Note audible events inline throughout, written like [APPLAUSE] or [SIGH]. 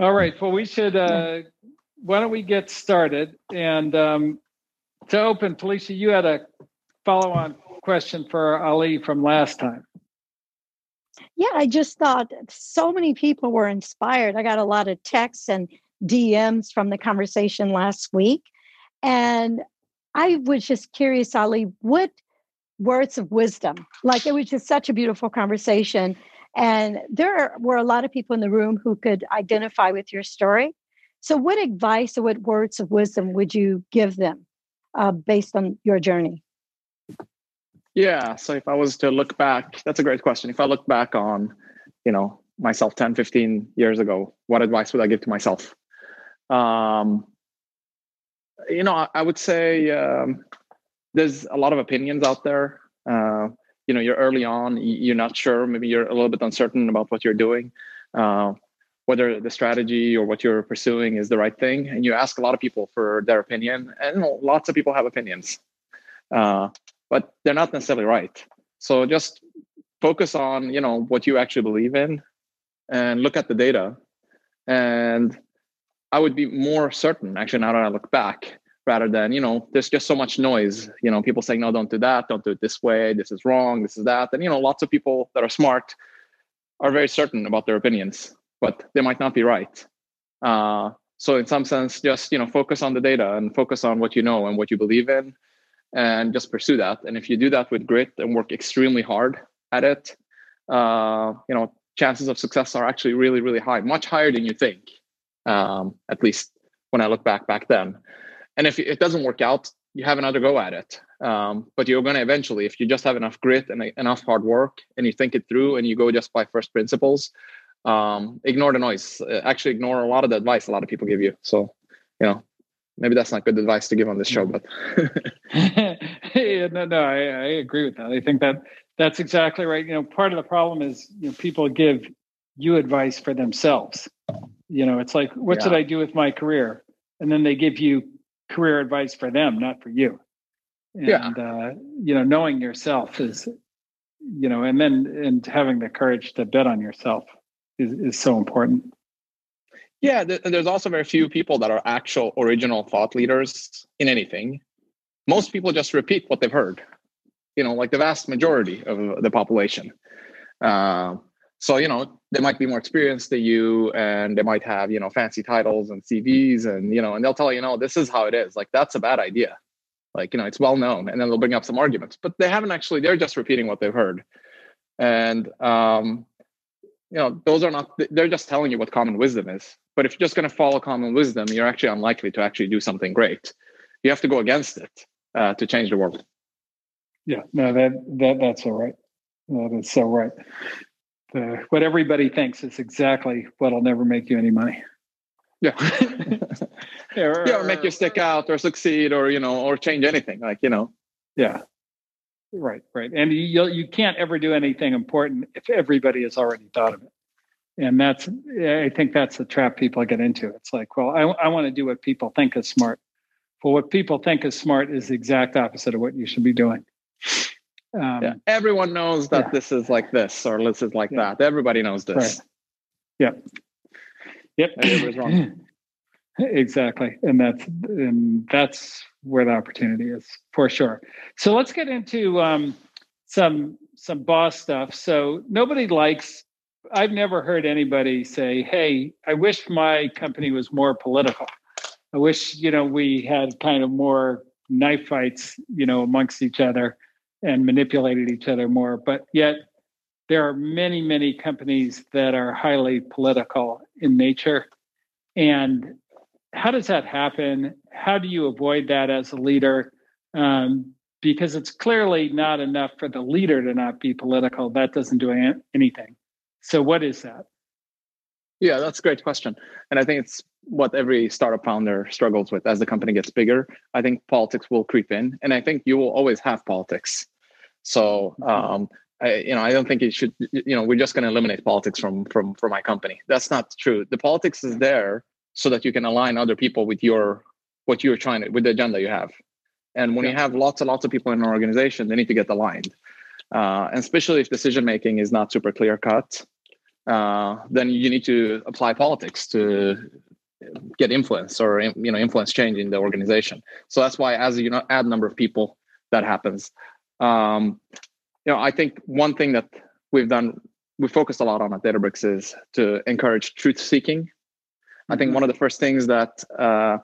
All right. Well, we should. Uh, why don't we get started? And um, to open, Felicia, you had a follow-on question for Ali from last time. Yeah, I just thought so many people were inspired. I got a lot of texts and DMs from the conversation last week. And I was just curious, Ali, what words of wisdom? Like it was just such a beautiful conversation. And there were a lot of people in the room who could identify with your story. So, what advice or what words of wisdom would you give them uh, based on your journey? Yeah. So, if I was to look back, that's a great question. If I look back on, you know, myself 10, 15 years ago, what advice would I give to myself? Um, you know, I, I would say um, there's a lot of opinions out there. You know, you're early on, you're not sure, maybe you're a little bit uncertain about what you're doing, uh, whether the strategy or what you're pursuing is the right thing. And you ask a lot of people for their opinion, and lots of people have opinions, uh, but they're not necessarily right. So just focus on, you know, what you actually believe in and look at the data. And I would be more certain, actually, now that I look back, rather than you know there's just so much noise. You know people saying no don't do that. Don't do it this way. This is wrong. This is that. And you know lots of people that are smart are very certain about their opinions but they might not be right. Uh, so in some sense just you know focus on the data and focus on what you know and what you believe in and just pursue that. And if you do that with grit and work extremely hard at it uh, you know chances of success are actually really really high much higher than you think um, at least when i look back back then and if it doesn't work out you have another go at it. Um, but you're going to eventually if you just have enough grit and enough hard work and you think it through and you go just by first principles um, ignore the noise. Uh, actually ignore a lot of the advice a lot of people give you. So you know maybe that's not good advice to give on this show but [LAUGHS] yeah, no no I, I agree with that. I think that that's exactly right. You know part of the problem is you know people give you advice for themselves. You know it's like what yeah. should i do with my career? And then they give you career advice for them, not for you. And, yeah. Uh, you know, knowing yourself is, you know, and then and having the courage to bet on yourself is, is so important. Yeah, th- there's also very few people that are actual original thought leaders in anything. Most people just repeat what they've heard. You know, like the vast majority of the population. Uh, so you know they might be more experienced than you and they might have you know fancy titles and cvs and you know and they'll tell you no this is how it is. Like that's a bad idea. Like you know it's well known and then they'll bring up some arguments but they haven't actually they're just repeating what they've heard. And um you know those are not they're just telling you what common wisdom is. But if you're just going to follow common wisdom you're actually unlikely to actually do something great. You have to go against it uh, to change the world. Yeah no that that that's all right. That is so right the, what everybody thinks is exactly what'll never make you any money. Yeah. [LAUGHS] [LAUGHS] yeah, or, yeah, or make you stick out or succeed or, you know, or change anything like, you know. Yeah. Right, right. And you you can't ever do anything important if everybody has already thought of it. And that's I think that's the trap people get into. It's like, well, I I want to do what people think is smart. Well, what people think is smart is the exact opposite of what you should be doing. Um, yeah. Everyone knows that yeah. this is like this or this is like yeah. that. Everybody knows this. Right. Yep. Yep. Everybody's wrong. [CLEARS THROAT] exactly. And that's and that's where the opportunity is for sure. So let's get into um, some some boss stuff. So nobody likes I've never heard anybody say, "Hey, I wish my company was more political. I wish, you know, we had kind of more knife fights, you know, amongst each other." And manipulated each other more. But yet, there are many, many companies that are highly political in nature. And how does that happen? How do you avoid that as a leader? Um, because it's clearly not enough for the leader to not be political. That doesn't do anything. So, what is that? Yeah, that's a great question. And I think it's what every startup founder struggles with as the company gets bigger. I think politics will creep in. And I think you will always have politics. So mm-hmm. um, I, you know, I don't think it should. You know, we're just going to eliminate politics from from from my company. That's not true. The politics is there so that you can align other people with your what you're trying to with the agenda you have. And when yeah. you have lots and lots of people in an organization, they need to get aligned. Uh, and especially if decision making is not super clear cut, uh, then you need to apply politics to get influence or you know influence change in the organization. So that's why as you know add number of people, that happens. Um, you know, I think one thing that we've done, we focused a lot on at Databricks is to encourage truth seeking. I think mm-hmm. one of the first things that uh,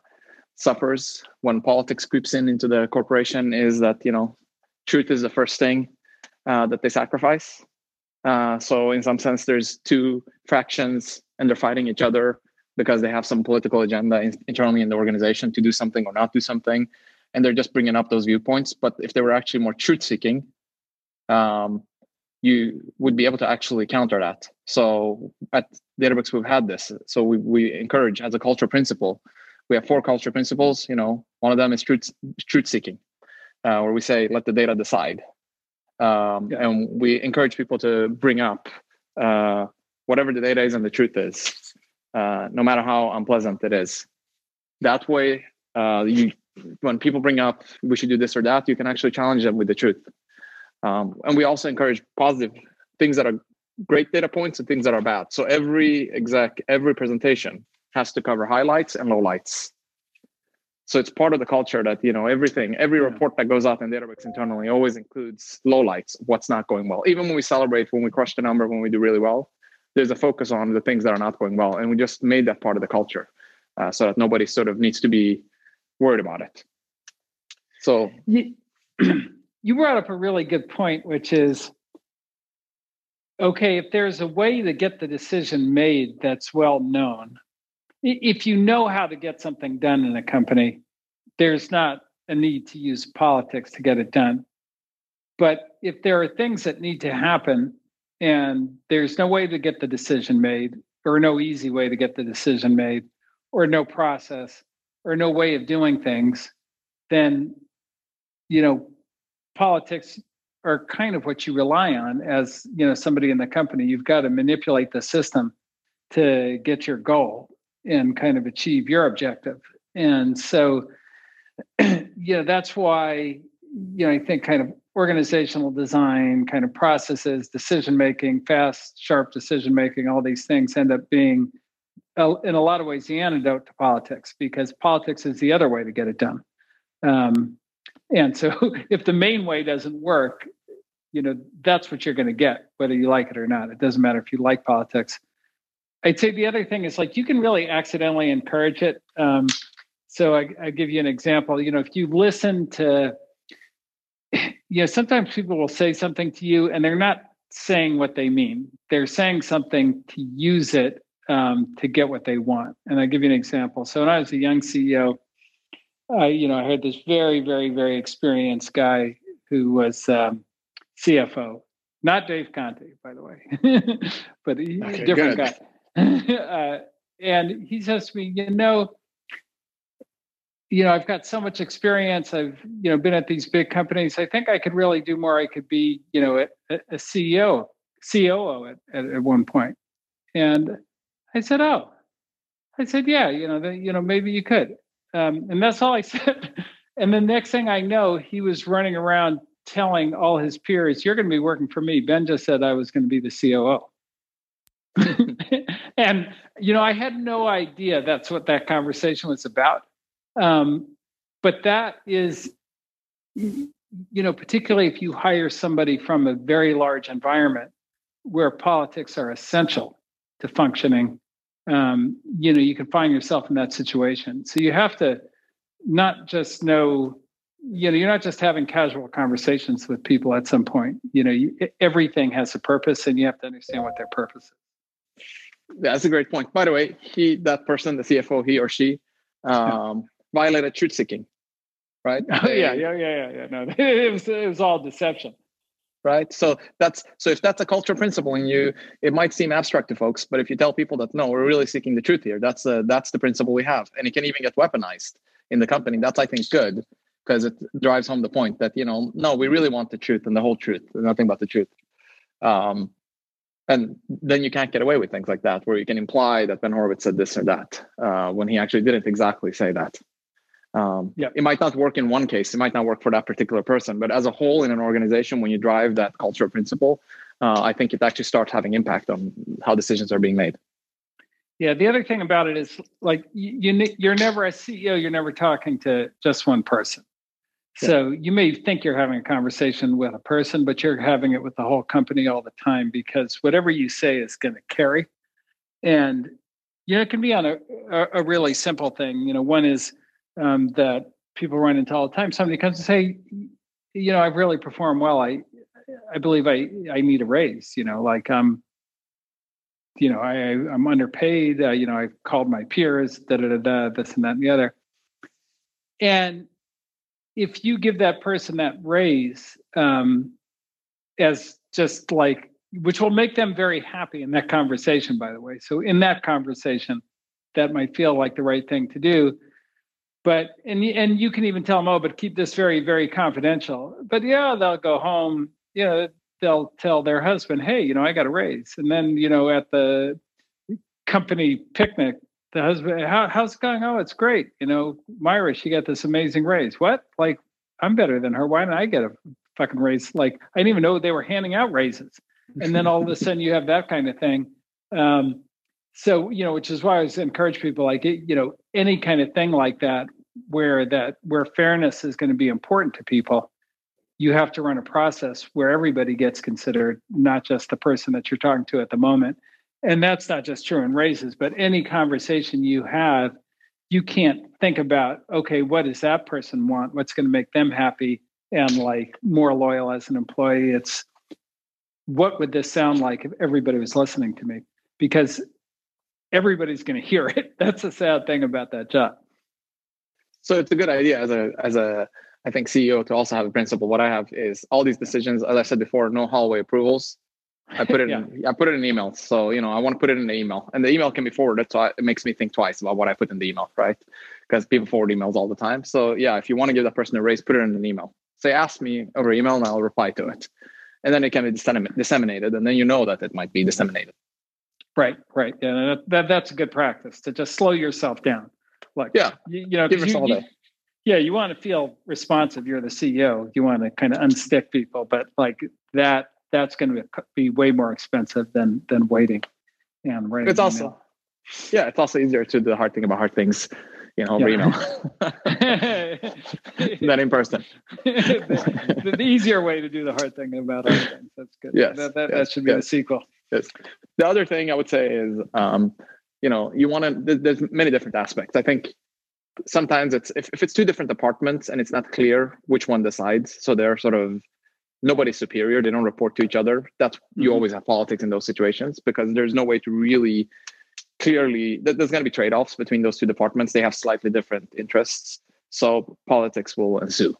suffers when politics creeps in into the corporation is that you know truth is the first thing uh, that they sacrifice. Uh, so in some sense, there's two factions and they're fighting each other because they have some political agenda in, internally in the organization to do something or not do something, and they're just bringing up those viewpoints. But if they were actually more truth seeking, um, you would be able to actually counter that. So at Databricks, we've had this. So we, we encourage as a culture principle. We have four culture principles. You know, one of them is truth truth seeking, uh, where we say let the data decide, um, yeah. and we encourage people to bring up uh, whatever the data is and the truth is, uh, no matter how unpleasant it is. That way, uh, you when people bring up we should do this or that, you can actually challenge them with the truth. Um, and we also encourage positive things that are great data points and things that are bad. So every exec, every presentation has to cover highlights and lowlights. So it's part of the culture that you know everything, every report that goes out in Databricks internally always includes lowlights, what's not going well. Even when we celebrate, when we crush the number, when we do really well, there's a focus on the things that are not going well, and we just made that part of the culture, uh, so that nobody sort of needs to be worried about it. So. [CLEARS THROAT] you brought up a really good point, which is okay, if there's a way to get the decision made that's well known, if you know how to get something done in a company, there's not a need to use politics to get it done. But if there are things that need to happen and there's no way to get the decision made, or no easy way to get the decision made, or no process, or no way of doing things, then you know politics are kind of what you rely on as you know somebody in the company. You've got to manipulate the system to get your goal and kind of achieve your objective. And so [CLEARS THROAT] you know that's why you know i think kind of organizational design kind of processes decision making fast sharp decision making all these things end up being in a lot of ways the antidote to politics because politics is the other way to get it done um, and so [LAUGHS] if the main way doesn't work, you know, that's what you're going to get, whether you like it or not. It doesn't matter if you like politics. I'd say the other thing is like you can really accidentally encourage it. Um, so I, I give you an example. You know, if you listen to, [SIGHS] you know, sometimes people will say something to you and they're not saying what they mean. They're saying something to use it um, to get what they want. And I'll give you an example. So when I was a young CEO, I, you know, I heard this very, very, very experienced guy who was um, CFO, not Dave Conte, by the way, [LAUGHS] but he, okay, different good. guy. [LAUGHS] uh, and he says to me, you know, you know, I've got so much experience. I've, you know, been at these big companies. I think I could really do more. I could be, you know, a, a CEO, COO at, at, at one point. And I said, oh, I said, yeah, you know, the, you know, maybe you could. Um, and that's all I [LAUGHS] said. And the next thing I know, he was running around telling all his peers, You're going to be working for me. Ben just said I was going to be the COO. [LAUGHS] and, you know, I had no idea that's what that conversation was about. Um, but that is, you know, particularly if you hire somebody from a very large environment where politics are essential to functioning. Um, you know you can find yourself in that situation. So you have to not just know you know you're not just having casual conversations with people at some point. You know you, everything has a purpose and you have to understand what their purpose is. That's a great point. By the way he that person the cfo he or she um, violated truth seeking right? [LAUGHS] Oh, yeah yeah yeah yeah. No [LAUGHS] it was it was all deception right? So that's so if that's a culture principle in you it might seem abstract to folks but if you tell people that no we're really seeking the truth here that's a, that's the principle we have and it can even get weaponized in the company. That's i think good because it drives home the point that you know no we really want the truth and the whole truth nothing but the truth. Um, and then you can't get away with things like that where you can imply that ben horowitz said this or that uh, when he actually didn't exactly say that um, yeah. It might not work in one case. It might not work for that particular person, but as a whole in an organization, when you drive that culture principle, uh, I think it actually starts having impact on how decisions are being made. Yeah, the other thing about it is like you, you're never a CEO. You're never talking to just one person. So you may think you're having a conversation with a person, but you're having it with the whole company all the time because whatever you say is going to carry. And you know, it can be on a, a, really simple thing. You know, one is um, that people run into all the time. Somebody comes and say, you know, I've really performed well. I I believe I I need a raise. You know, like um, you know, I I'm underpaid. Uh, you know, I've called my peers, da da da da, this and that and the other. And if you give that person that raise um, as just like which will make them very happy in that conversation by the way so in that conversation that might feel like the right thing to do but and and you can even tell them oh but keep this very very confidential but yeah they'll go home you know they'll tell their husband hey you know i got a raise and then you know at the company picnic the husband, How, how's it going? Oh, it's great. You know, Myra, she got this amazing raise. What? Like, I'm better than her. Why didn't I get a fucking raise? Like, I didn't even know they were handing out raises. And then all of a [LAUGHS] sudden you have that kind of thing. Um, so, you know, which is why I always encourage people like, you know, any kind of thing like that, where that, where fairness is going to be important to people, you have to run a process where everybody gets considered, not just the person that you're talking to at the moment and that's not just true in raises, but any conversation you have, you can't think about, okay, what does that person want? What's going to make them happy and like more loyal as an employee? It's what would this sound like if everybody was listening to me? Because everybody's going to hear it. [LAUGHS] That's the sad thing about that job. So it's a good idea as a as a I think CEO to also have a principle. What I have is all these decisions, as I said before, no hallway approvals. I put it [LAUGHS] yeah. in I put it in email. So, you know, I want to put it in the email. And the email can be forwarded. So it makes me think twice about what I put in the email, right? Because people forward emails all the time. So yeah, if you want to give that person a raise, put it in an email. Say ask me over email and I'll reply to it. And then it can be disseminated. And then you know that it might be disseminated. Right, right. Yeah, that, that that's a good practice to just slow yourself down. Like yeah, you, you know, you, you, yeah, you want to feel responsive. You're the CEO. You want to kind of unstick people, but like that that's going to be way more expensive than than waiting and writing. It's also, email. yeah, it's also easier to do the hard thing about hard things, you know, yeah. email [LAUGHS] [LAUGHS] than in person. the, the, easier way to do the hard thing about hard things. That's good. Yes, that, that, yes, that should be yes. the sequel. Yes. The other thing I would say is, um, you know, you want to. There's many different aspects. I think sometimes it's if, if it's two different departments and it's not clear which one decides so they're sort of nobody's superior they don't report to each other that's mm-hmm. you always have politics in those situations because there's no way to really clearly there's going to be trade-offs between those two departments they have slightly different interests so politics will ensue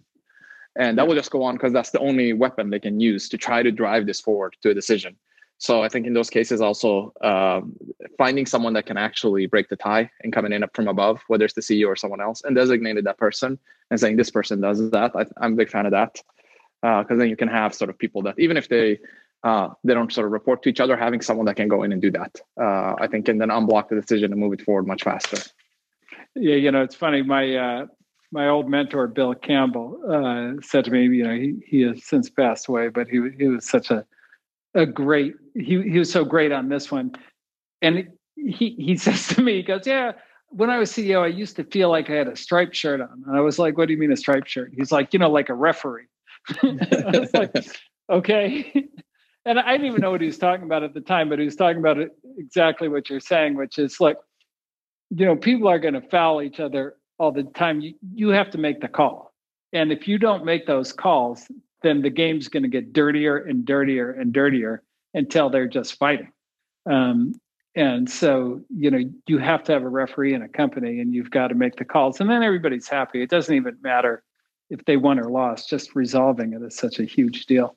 and that will just go on because that's the only weapon they can use to try to drive this forward to a decision so i think in those cases also um, finding someone that can actually break the tie and coming in up from above whether it's the ceo or someone else and designated that person and saying this person does that I, i'm a big fan of that because uh, then you can have sort of people that even if they uh, they don't sort of report to each other, having someone that can go in and do that, uh, I think, and then unblock the decision and move it forward much faster. Yeah, you know, it's funny. My uh, my old mentor Bill Campbell uh, said to me, you know, he he has since passed away, but he he was such a a great he he was so great on this one, and he he [LAUGHS] says to me, he goes, yeah. When I was CEO, I used to feel like I had a striped shirt on. And I was like, what do you mean a striped shirt? He's like, you know, like a referee. [LAUGHS] was like, okay. [LAUGHS] And I didn't even know what he was talking about at the time, but he was talking about exactly what you're saying, which is like, you know, people are going to foul each other all the time. You, you have to make the call. And if you don't make those calls, then the game's going to get dirtier and dirtier and dirtier until they're just fighting. Um, and so, you know, you have to have a referee in a company and you've got to make the calls. And then everybody's happy. It doesn't even matter if they won or lost, just resolving it is such a huge deal.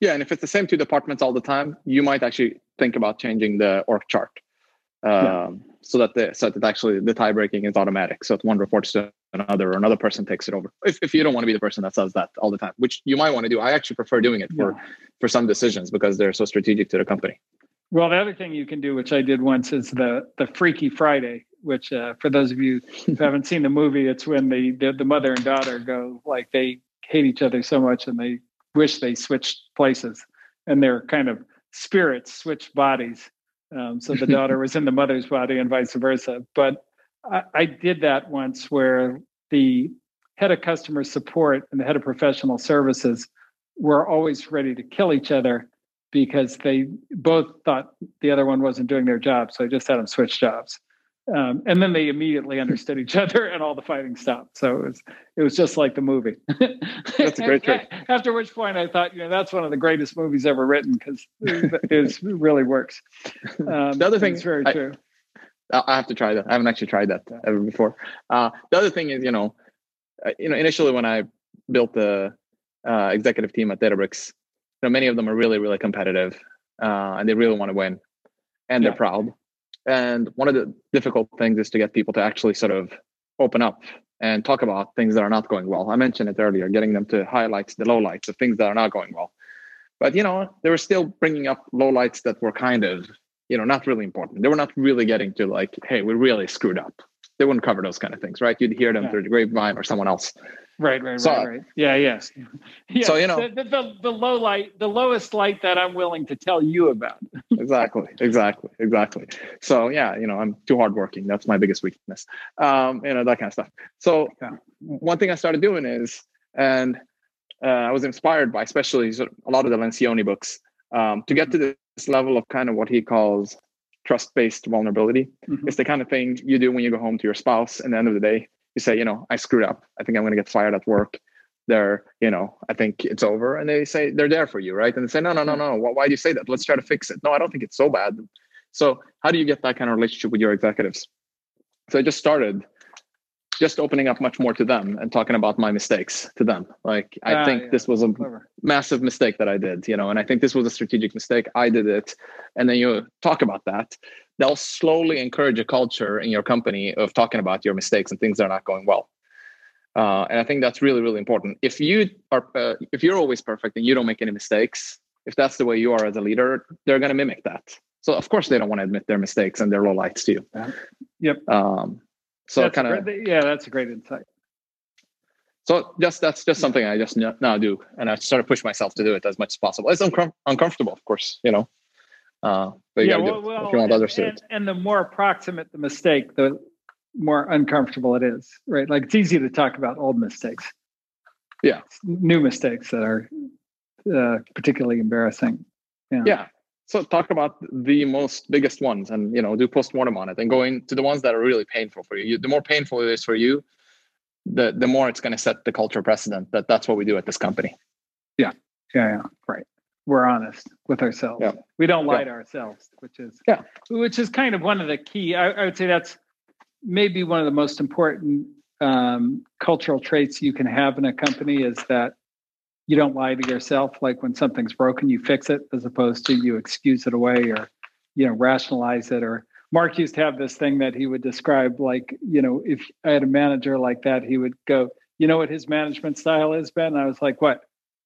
Yeah, and if it's the same two departments all the time, you might actually think about changing the org chart um, yeah. so that the so that actually the tie breaking is automatic. So if one reports to another, or another person takes it over. If, if you don't want to be the person that says that all the time, which you might want to do, I actually prefer doing it for yeah. for some decisions because they're so strategic to the company. Well, the other thing you can do, which I did once, is the the Freaky Friday which uh, for those of you who [LAUGHS] haven't seen the movie, it's when the, the, the mother and daughter go like they hate each other so much and they wish they switched places. and their kind of spirits switched bodies. Um, so the [LAUGHS] daughter was in the mother's body and vice versa. But I, I did that once where the head of customer support and the head of professional services were always ready to kill each other because they both thought the other one wasn't doing their job. So I just had them switch jobs. Um, and then they immediately understood each other [LAUGHS] and all the fighting stopped. So it was it was just like the movie. That's a great trick. [LAUGHS] After which point I thought, you know, that's one of the greatest movies ever written because [LAUGHS] it really works. Um, the other thing is very I, true. I have to try that. I haven't actually tried that ever before. Uh, the other thing is, you know, uh, you know, initially when I built the uh, executive team at Databricks, you know, many of them are really, really competitive, uh, and they really want to win, and yeah. they're proud and one of the difficult things is to get people to actually sort of open up and talk about things that are not going well. I mentioned it earlier, getting them to highlight the lowlights of things that are not going well. But you know, they were still bringing up lowlights that were kind of, you know, not really important. They were not really getting to like, hey, we really screwed up. They wouldn't cover those kind of things, right? You'd hear them yeah. through the grapevine or someone else. Right, right, so, right, right. Yeah, yes. [LAUGHS] Yeah. So you know the, the, the low light, the lowest light that I'm willing to tell you about. [LAUGHS] exactly, exactly, exactly. So yeah, you know, I'm too hardworking. That's my biggest weakness. Um, you know, that kind of stuff. So yeah. one thing I started doing is, and uh, I was inspired by, especially a lot of the Lencioni books, um, to get to this level of kind of what he calls trust-based vulnerability. Mm-hmm. It's the kind of thing you do when you go home to your spouse, and the end of the day, you say, you know, I screwed up. I think I'm going to get fired at work. They're, you know, I think it's over. And they say they're there for you, right? And they say, no, no, no, no. Why do you say that? Let's try to fix it. No, I don't think it's so bad. So how do you get that kind of relationship with your executives? So I just started just opening up much more to them and talking about my mistakes to them. Like I ah, think yeah. this was a Clever. massive mistake that I did, you know, and I think this was a strategic mistake. I did it. And then you talk about that they'll slowly encourage a culture in your company of talking about your mistakes and things that are not going well. Uh, and I think that's really, really important. If you are, uh, if you're always perfect and you don't make any mistakes, if that's the way you are as a leader, they're going to mimic that. So of course they don't want to admit their mistakes and their lowlights to you. Yep. Um, so kind of yeah, that's a great insight. So just that's just something I just now do, and I sort of push myself to do it as much as possible. It's uncom- uncomfortable, of course, you know. Uh, but yeah, well, well, if you want others and, and the more approximate the mistake, the more uncomfortable it is, right? Like it's easy to talk about old mistakes. Yeah. New mistakes that are uh, particularly embarrassing. Yeah. yeah. So talk about the most biggest ones and, you know, do post-mortem on it and going to the ones that are really painful for you. you the more painful it is for you, the, the more it's going to set the culture precedent that that's what we do at this company. Yeah. Yeah. Yeah. Right we're honest with ourselves. Yeah. We don't lie yeah. to ourselves, which is yeah, which is kind of one of the key. I, I would say that's maybe one of the most important um, cultural traits you can have in a company is that you don't lie to yourself. Like when something's broken, you fix it, as opposed to you excuse it away or you know rationalize it. Or Mark used to have this thing that he would describe like you know if I had a manager like that, he would go, you know what his management style is, Ben? And I was like, what?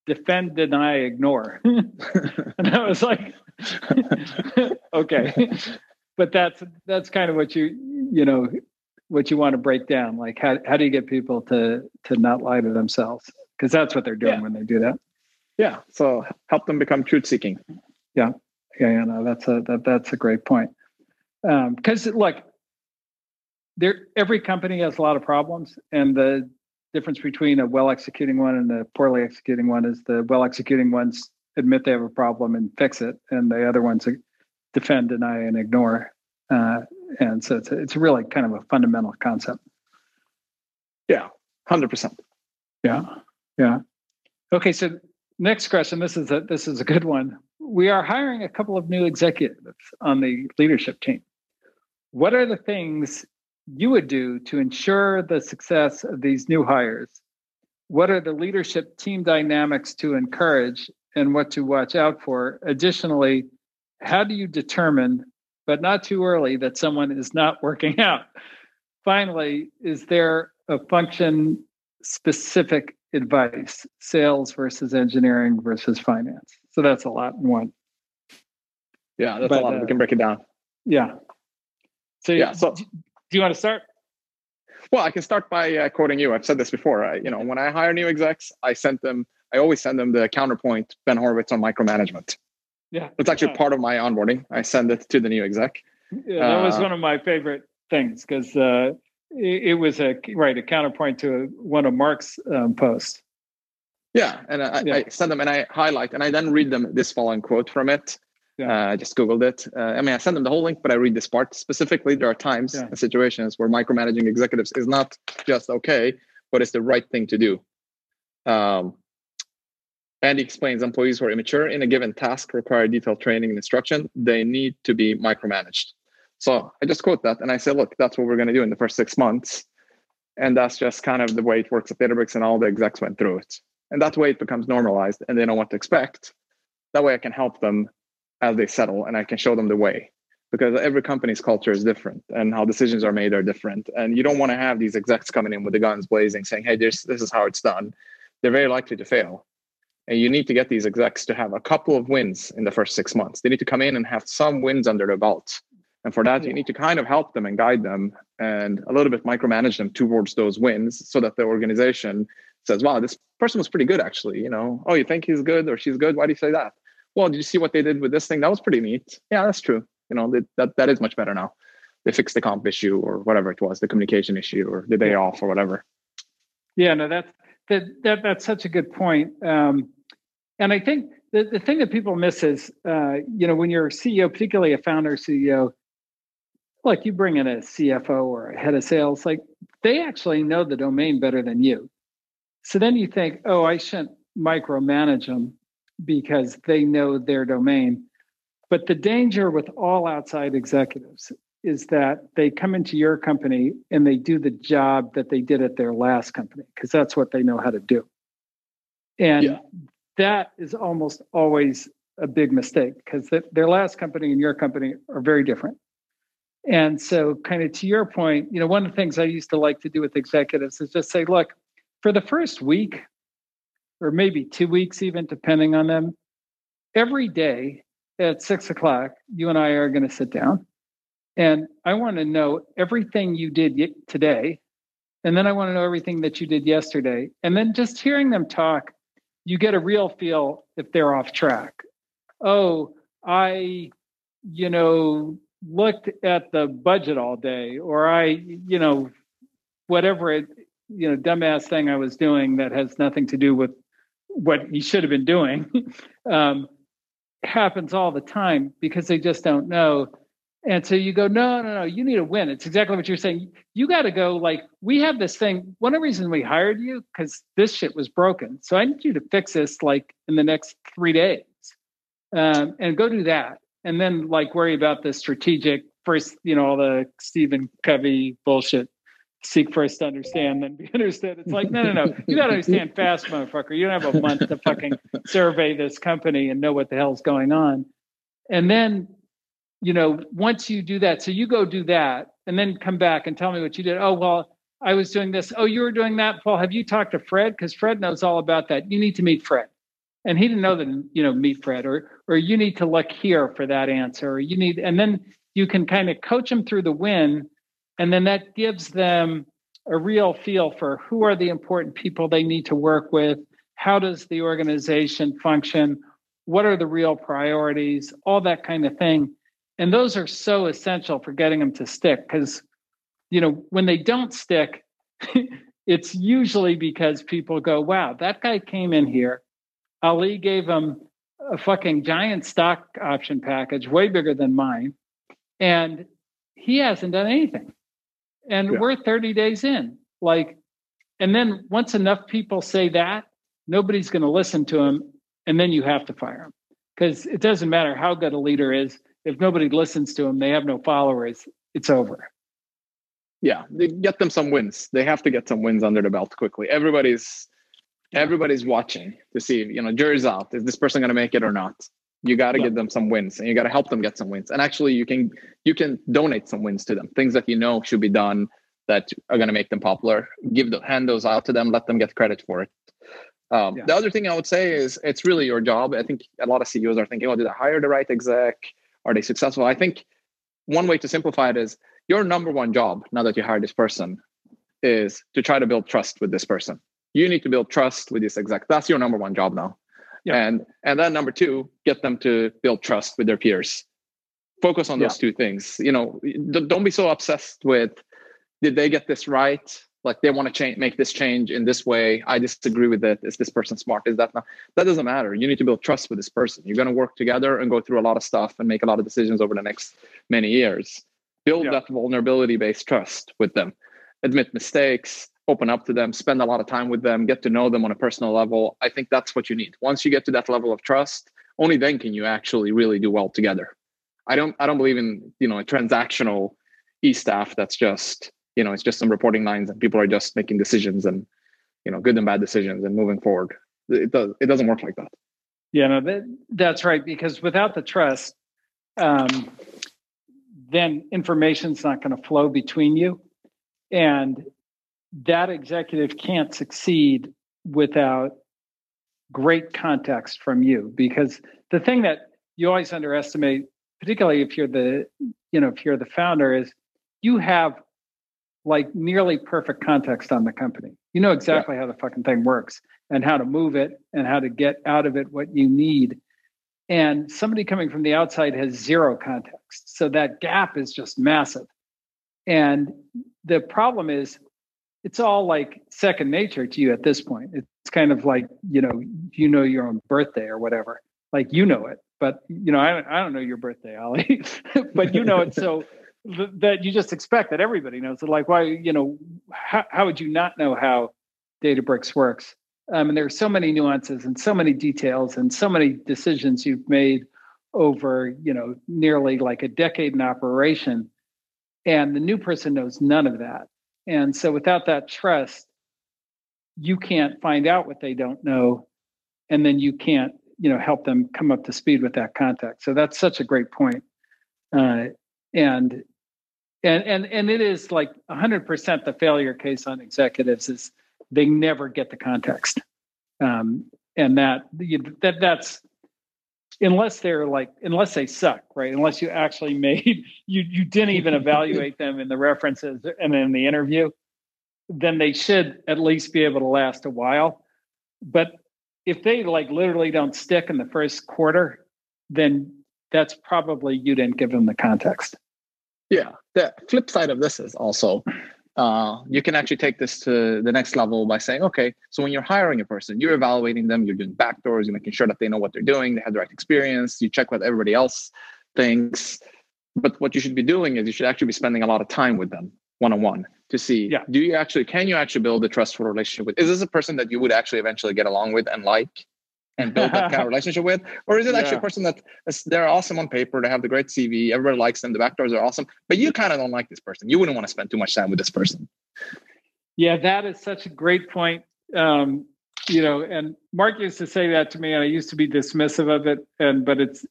defend, deny, ignore. [LAUGHS] and I was like, [LAUGHS] okay. But that's that's kind of what you you know what you want to break down. Like how how do you get people to to not lie to themselves? Because that's what they're doing yeah. when they do that. Yeah. So help them become truth seeking. Yeah. Yeah. Yeah. No, that's a that that's a great point. Because um, look, there every company has a lot of problems, and the difference between a well executing one and a poorly executing one is the well executing ones admit they have a problem and fix it, and the other ones defend, deny, and ignore. Uh, and so it's it's really kind of a fundamental concept. Yeah, hundred percent. Yeah, yeah. Okay, so next question. This is a this is a good one. We are hiring a couple of new executives on the leadership team. What are the things you would do to ensure the success of these new hires? What are the leadership team dynamics to encourage and what to watch out for? Additionally, how do you determine, but not too early, that someone is not working [LAUGHS] out? Finally, is there a function specific advice, sales versus engineering versus finance? So that's a lot in one. Yeah, that's but, a lot. Uh, we can break it down. Yeah. So yeah, so do you want to start? Well, I can start by uh, quoting you. I've said this before. I, you know, when I hire new execs, I sent them. I always send them the counterpoint Ben Horowitz on micromanagement. Yeah. It's actually Yeah. part of my onboarding. I send it to the new exec. Yeah, that was Uh, one of my favorite things because uh, it, it was a right a counterpoint to one of Mark's um, posts. Yeah, and I, Yeah. I send them and I highlight and I then read them this following quote from it. Yeah. Uh, I just googled it. Uh, I mean, I send them the whole link, but I read this part specifically. There are times Yeah. and situations where micromanaging executives is not just okay, but it's the right thing to do. Um, and he explains employees who are immature in a given task require detailed training and instruction. They need to be micromanaged. So I just quote that and I say, look, that's what we're going to do in the first six months. And that's just kind of the way it works at Databricks, and all the execs went through it. And that way it becomes normalized and they know what to expect. That way I can help them as they settle and I can show them the way. Because every company's culture is different and how decisions are made are different. And you don't want to have these execs coming in with the guns blazing saying, hey, this, this is how it's done. They're very likely to fail. And you need to get these execs to have a couple of wins in the first six months. They need to come in and have some wins under their belt. And for that, Yeah. you need to kind of help them and guide them and a little bit micromanage them towards those wins so that the organization says, wow, this person was pretty good actually. You know, oh, you think he's good or she's good? Why do you say that? Well, did you see what they did with this thing? That was pretty neat. Yeah, that's true. You know, that that, that is much better now. They fixed the comp issue or whatever it was, the communication issue or the day Yeah. off or whatever. Yeah, no, that's that, that that's such a good point. Um, and I think the, the thing that people miss is, uh, you know, when you're a CEO, particularly a founder CEO, like you bring in a CFO or a head of sales, like they actually know the domain better than you. So then you think, oh, I shouldn't micromanage them because they know their domain. But the danger with all outside executives is that they come into your company and they do the job that they did at their last company because that's what they know how to do. And Yeah. that is almost always a big mistake because their last company and your company are very different. And so, kind of to your point, you know, one of the things I used to like to do with executives is just say, look, for the first week or maybe two weeks, even depending on them, every day at six o'clock, you and I are going to sit down and I want to know everything you did today. And then I want to know everything that you did yesterday. And then just hearing them talk, you get a real feel if they're off track. Oh, I, you know, looked at the budget all day, or I, you know, whatever it, you know, dumbass thing I was doing that has nothing to do with what he should have been doing. [LAUGHS] um, happens all the time because they just don't know. And so you go, no, no, no, you need to win. It's exactly what you're saying. You got to go, like, we have this thing. One of the reasons we hired you, because this shit was broken. So I need you to fix this, like, in the next three days. Um, and go do that. And then, like, worry about the strategic first, you know, all the Stephen Covey bullshit. Seek first to understand, then be [LAUGHS] understood. It's like, no, no, no. You got to understand fast, motherfucker. You don't have a month to fucking survey this company and know what the hell's going on. And then you know, once you do that, so you go do that and then come back and tell me what you did. Oh, well, I was doing this. Oh, you were doing that. Paul, have you talked to Fred? Because Fred knows all about that. You need to meet Fred. And he didn't know that, you know, meet Fred or or you need to look here for that answer. Or you need, and then you can kind of coach them through the win. And then that gives them a real feel for who are the important people they need to work with. How does the organization function? What are the real priorities? All that kind of thing and those are so essential for getting them to stick because you know when they don't stick [LAUGHS] it's usually because people go wow that guy came in here ali gave him a fucking giant stock option package way bigger than mine and he hasn't done anything and Yeah. we're 30 days in like and then once enough people say that nobody's going to listen to him and then you have to fire him because it doesn't matter how good a leader is if nobody listens to him, they have no followers, it's over. Yeah, they get them some wins. They have to get some wins under the belt quickly. Everybody's everybody's watching to see, you know, jury's out. Is this person going to make it or not? You got to Yeah. give them some wins, and you got to help them get some wins. And actually, you can you can donate some wins to them, things that you know should be done that are going to make them popular. Give the hand those out to them. Let them get credit for it. Um, Yeah. The other thing I would say is it's really your job. I think a lot of CEOs are thinking, "Oh, did I hire the right exec? Are they successful?" I think one way to simplify it is your number one job now that you hire this person is to try to build trust with this person. You need to build trust with this exec. That's your number one job now. Yeah. And and then number two, get them to build trust with their peers. Focus on those yeah. two things. You know, don't be so obsessed with did they get this right? Like they want to change, make this change in this way. I disagree with it. Is this person smart? Is that not? That doesn't matter. You need to build trust with this person. You're going to work together and go through a lot of stuff and make a lot of decisions over the next many years. Build yeah. that vulnerability based trust with them. Admit mistakes, open up to them, spend a lot of time with them, get to know them on a personal level. I think that's what you need. Once you get to that level of trust, only then can you actually really do well together. I don't I don't believe in, you know, a transactional e-staff that's just, you know, it's just some reporting lines and people are just making decisions and, you know, good and bad decisions and moving forward. It does it doesn't work like that. Yeah, no, that, that's right. Because without the trust, um, then information's not going to flow between you. And that executive can't succeed without great context from you. Because the thing that you always underestimate particularly if you're the you know if you're the founder is you have like nearly perfect context on the company. You know exactly yeah. how the fucking thing works and how to move it and how to get out of it what you need. And somebody coming from the outside has zero context. So that gap is just massive. And the problem is it's all like second nature to you at this point. It's kind of like, you know, you know your own birthday or whatever. Like you know it, but you know, I, I don't know your birthday, Ali, [LAUGHS] but you know it so th- that you just expect that everybody knows it. Like, why, you know, how, how would you not know how Databricks works? Um, and there are so many nuances and so many details and so many decisions you've made over, you know, nearly like a decade in operation. And the new person knows none of that. And so without that trust, you can't find out what they don't know. And then you can't, you know, help them come up to speed with that context. So that's such a great point. Uh, and and and and it is like 100% the failure case on executives is they never get the context um, and that that that's unless they're like unless they suck right? Unless you actually made [LAUGHS] you you didn't even evaluate them in the references and in the interview then they should at least be able to last a while. But if they like literally don't stick in the first quarter then that's probably you didn't give them the context. Yeah the flip side of this is also uh, you can actually take this to the next level by saying, okay, so when you're hiring a person, you're evaluating them, you're doing backdoors, you're making sure that they know what they're doing, they have the right experience, you check what everybody else thinks. But what you should be doing is you should actually be spending a lot of time with them one on one to see yeah. do you actually can you actually build a trustful relationship with is this a person that you would actually eventually get along with and like and build that kind of [LAUGHS] relationship with? Or is it actually yeah. a person that they're awesome on paper, they have the great CV, everybody likes them, the backdoors are awesome, but you kind of don't like this person. You wouldn't want to spend too much time with this person. Yeah, that is such a great point. Um, you know, and Mark used to say that to me, and I used to be dismissive of it. And but it's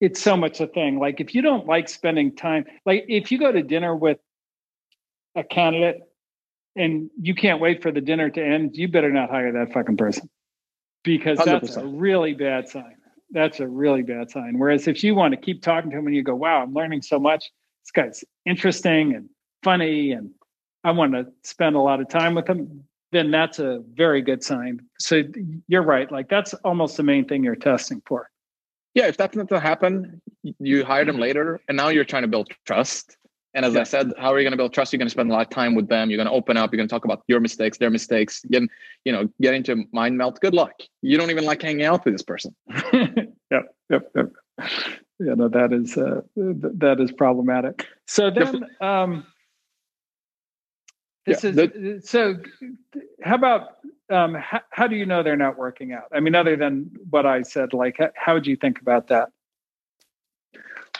it's so much a thing. Like if you don't like spending time, like if you go to dinner with a candidate and you can't wait for the dinner to end, you better not hire that fucking person because 100%. that's a really bad sign. That's a really bad sign. Whereas if you want to keep talking to him and you go, wow, I'm learning so much. This guy's interesting and funny and I want to spend a lot of time with him, then that's a very good sign. So you're right. Like that's almost the main thing you're testing for. Yeah, if that's not to happen, you hire them later and now you're trying to build trust and as yeah. I said, how are you going to build trust? You're going to spend a lot of time with them. You're going to open up. You're going to talk about your mistakes, their mistakes. Get, you know, get into mind meld. Good luck. You don't even like hanging out with this person. [LAUGHS] yep, yep, yep. Yeah, no, that is uh, that is problematic. So then, um, this yeah, is the, so. How about um, how, how do you know they're not working out? I mean, other than what I said, like how, how would you think about that?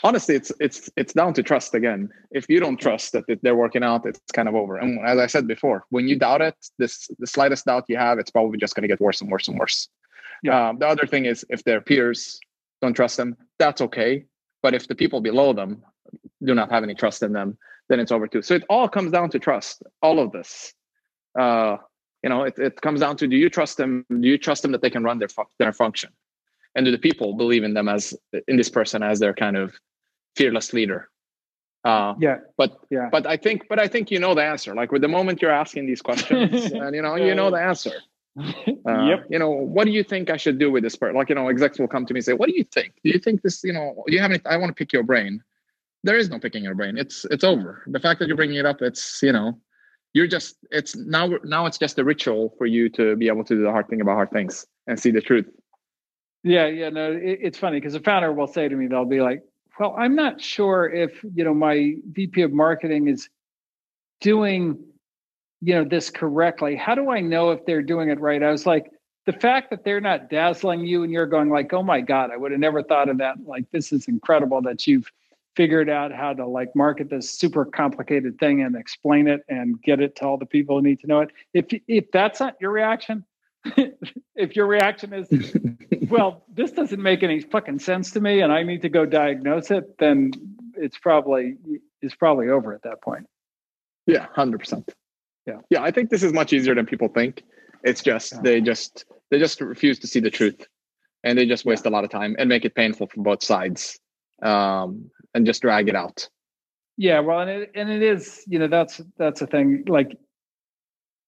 Honestly, it's it's it's down to trust again. If you don't trust that they're working out, it's kind of over. And as I said before, when you doubt it, this the slightest doubt you have, it's probably just going to get worse and worse and worse. Yeah. Um, the other thing is if their peers don't trust them, that's okay. But if the people below them do not have any trust in them, then it's over too. So it all comes down to trust. All of this. Uh, you know, it, it comes down to do you trust them? Do you trust them that they can run their fu- their function? And do the people believe in them as in this person as their kind of fearless leader. Uh, yeah, but yeah, but I think, but I think you know the answer. Like with the moment you're asking these questions, [LAUGHS] and you know, you know the answer. [LAUGHS] Uh, yep. You know, what do you think I should do with this part? Like, you know, execs will come to me and say, "What do you think? Do you think this? You know, you have any? I want to pick your brain." There is no picking your brain. It's it's over. The fact that you're bringing it up, it's you know, you're just it's now now it's just a ritual for you to be able to do the hard thing about hard things and see the truth. Yeah, yeah, no, it, it's funny because a founder will say to me, they'll be like, "Well, I'm not sure if you know my VP of marketing is doing you know this correctly. How do I know if they're doing it right?" I was like, the fact that they're not dazzling you and you're going like, "Oh my god, I would have never thought of that." Like, this is incredible that you've figured out how to like market this super complicated thing and explain it and get it to all the people who need to know it. If if that's not your reaction, [LAUGHS] if your reaction is, well, this doesn't make any fucking sense to me, and I need to go diagnose it, then it's probably it's probably over at that point. Yeah, hundred percent. Yeah, yeah. I think this is much easier than people think. It's just yeah. they just they just refuse to see the truth, and they just waste yeah. a lot of time and make it painful for both sides, um, and just drag it out. Yeah, well, and it and it is you know that's that's a thing like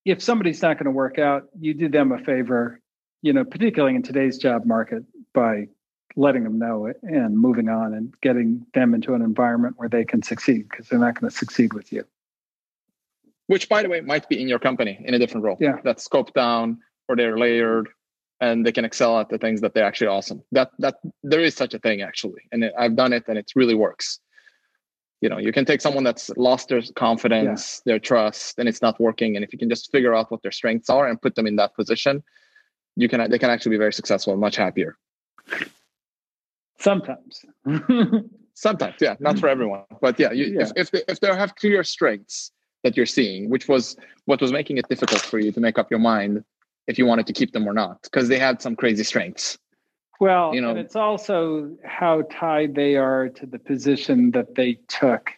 if somebody's not going to work out, you do them a favor, you know, particularly in today's job market by letting them know it and moving on and getting them into an environment where they can succeed because they're not going to succeed with you. Which, by the way, might be in your company in a different role. Yeah. That's scoped down or they're layered and they can excel at the things that they're actually awesome. That that there is such a thing actually. And I've done it and it really works you know you can take someone that's lost their confidence yeah. their trust and it's not working and if you can just figure out what their strengths are and put them in that position you can they can actually be very successful and much happier sometimes [LAUGHS] sometimes yeah not for everyone but yeah, you, yeah. if if they, if they have clear strengths that you're seeing which was what was making it difficult for you to make up your mind if you wanted to keep them or not because they had some crazy strengths well, you know, and it's also how tied they are to the position that they took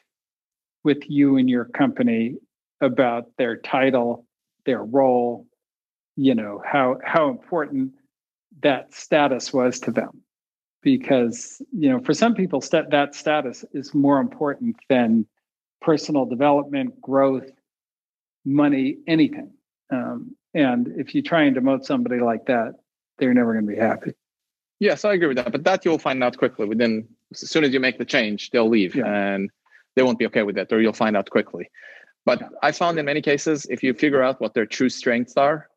with you and your company about their title, their role, you know, how how important that status was to them. Because, you know, for some people st- that status is more important than personal development, growth, money, anything. Um, and if you try and demote somebody like that, they're never going to be happy. Yes, I agree with that. But that you'll find out quickly. Within as soon as you make the change, they'll leave yeah. and they won't be okay with it, or you'll find out quickly. But yeah. I found in many cases, if you figure out what their true strengths are,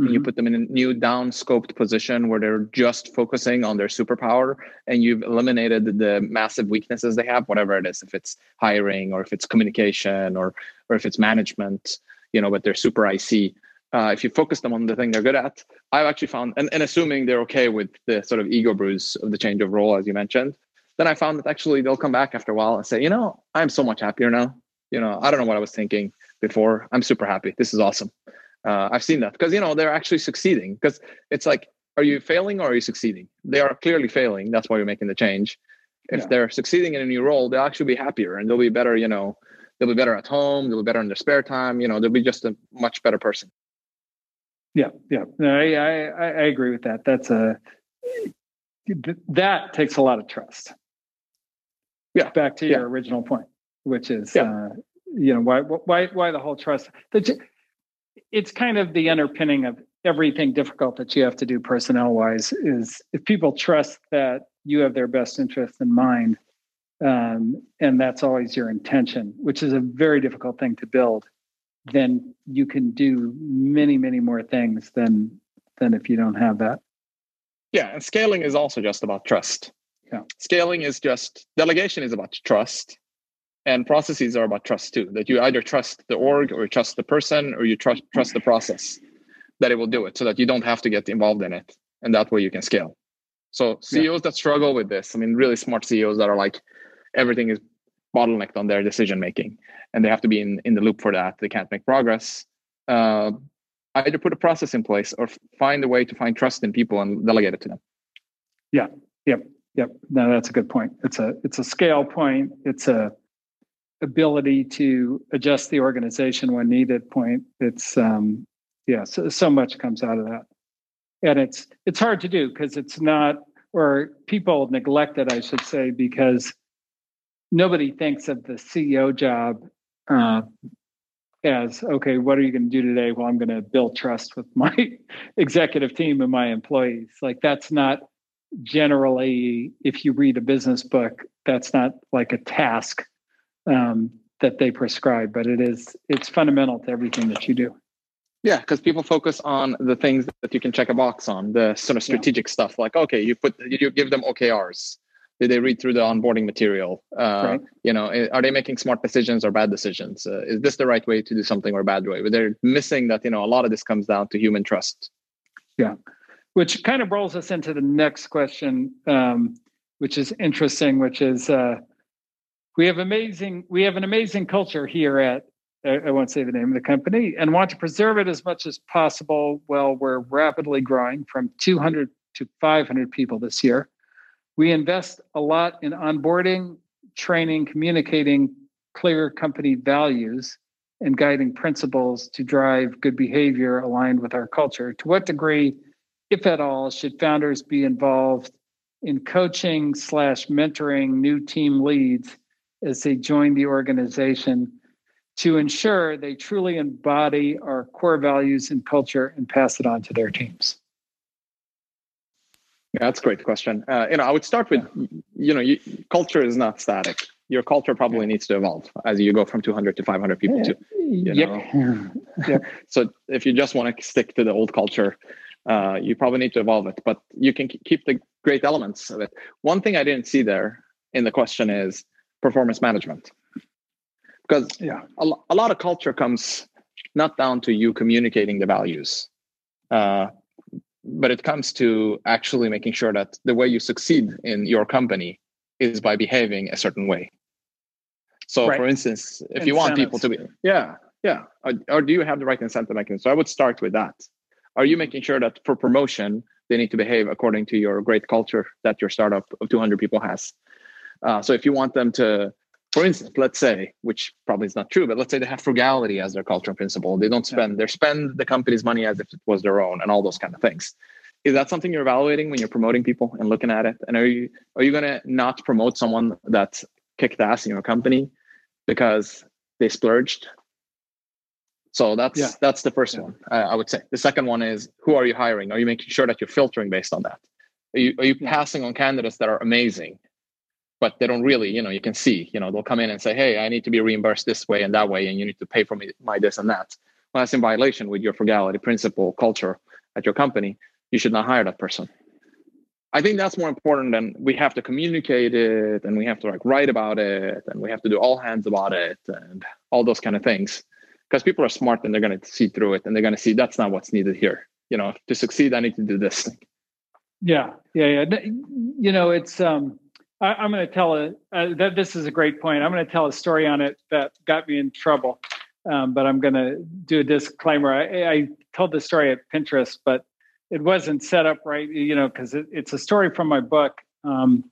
mm-hmm. and you put them in a new down scoped position where they're just focusing on their superpower, and you've eliminated the massive weaknesses they have, whatever it is, if it's hiring or if it's communication or or if it's management, you know, but they're super IC uh, if you focus them on the thing they're good at, I've actually found, and, and assuming they're okay with the sort of ego bruise of the change of role, as you mentioned, then I found that actually they'll come back after a while and say, you know, I'm so much happier now. You know, I don't know what I was thinking before. I'm super happy. This is awesome. Uh, I've seen that because, you know, they're actually succeeding because it's like, are you failing or are you succeeding? They are clearly failing. That's why you're making the change. If yeah. they're succeeding in a new role, they'll actually be happier and they'll be better, you know, they'll be better at home. They'll be better in their spare time. You know, they'll be just a much better person. Yeah, yeah, no, I, I, I agree with that. That's a that takes a lot of trust. Yeah, back to yeah. your original point, which is, yeah. uh, you know, why why why the whole trust? It's kind of the underpinning of everything difficult that you have to do personnel wise. Is if people trust that you have their best interest in mind, um, and that's always your intention, which is a very difficult thing to build then you can do many, many more things than than if you don't have that. Yeah, and scaling is also just about trust. Yeah. Scaling is just delegation is about trust. And processes are about trust too. That you either trust the org or trust the person or you trust trust the process that it will do it so that you don't have to get involved in it. And that way you can scale. So CEOs yeah. that struggle with this, I mean, really smart CEOs that are like everything is bottlenecked on their decision making and they have to be in, in the loop for that. They can't make progress. Uh, either put a process in place or find a way to find trust in people and delegate it to them. Yeah yep yep. No that's a good point. It's a it's a scale point. It's a ability to adjust the organization when needed point. It's um yeah so, so much comes out of that. And it's it's hard to do because it's not or people neglect it i should say because nobody thinks of the CEO job uh, as okay what are you going to do today? Well i'm going to build trust with my [LAUGHS] executive team and my employees. Like that's not generally if you read a business book that's not like a task um, that they prescribe but it is it's fundamental to everything that you do. Yeah because people focus on the things that you can check a box on the sort of strategic yeah. stuff like okay you put you give them okrs did they read through the onboarding material uh, right. you know eh, are they making smart decisions or bad decisions uh, is this the right way to do something or a bad way but they're missing that you know a lot of this comes down to human trust yeah which kind of rolls us into the next question um, which is interesting which is uh, we have amazing we have an amazing culture here at I won't say the name of the company, and want to preserve it as much as possible. Well, we're rapidly growing from 200 to 500 people this year. We invest a lot in onboarding, training, communicating clear company values, and guiding principles to drive good behavior aligned with our culture. To what degree, if at all, should founders be involved in coaching slash mentoring new team leads as they join the organization to ensure they truly embody our core values and culture and pass it on to their teams? Yeah, that's a great question. Uh, you know, I would start with, you know, you, culture is not static. Your culture probably yeah. needs to evolve as you go from 200 to 500 people. To, you know? [LAUGHS] yeah. [LAUGHS] so if you just want to stick to the old culture, uh, you probably need to evolve it. But you can keep the great elements of it. One thing I didn't see there in the question is performance management, because yeah, a, a lot of culture comes not down to you communicating the values. Uh, but it comes to actually making sure that the way you succeed in your company is by behaving a certain way. So right. for instance if Incentives. you want people to be yeah yeah. Or, or, do you have the right incentive mechanism? So i would start with that. Are you making sure that for promotion they need to behave according to your great culture that your startup of 200 people has? Uh, so if you want them to for instance, let's say, which probably is not true, but let's say they have frugality as their cultural principle. They don't spend, yeah. they spend the company's money as if it was their own and all those kind of things. Is that something you're evaluating when you're promoting people and looking at it? And are you are you gonna not promote someone that's kicked ass in your company because they splurged? So that's yeah. that's the first yeah. one I would say. The second one is who are you hiring? Are you making sure that you're filtering based on that? Are you are you passing on candidates that are amazing but they don't really, you know, you can see, you know, they'll come in and say, hey, I need to be reimbursed this way and that way, and you need to pay for me my this and that. Well, that's in violation with your frugality principle culture at your company. You should not hire that person. I think that's more important than we have to communicate it and we have to like write about it and we have to do all hands about it and all those kind of things. Because people are smart and they're going to see through it and they're going to see that's not what's needed here. You know, to succeed, I need to do this thing. Yeah, yeah, yeah. You know, it's um I, am going to tell a uh, that this is a great point. I'm going to tell a story on it that got me in trouble, um, but I'm going to do a disclaimer. I, I, told the story at Pinterest, but it wasn't set up right, you know, because it, it's a story from my book um,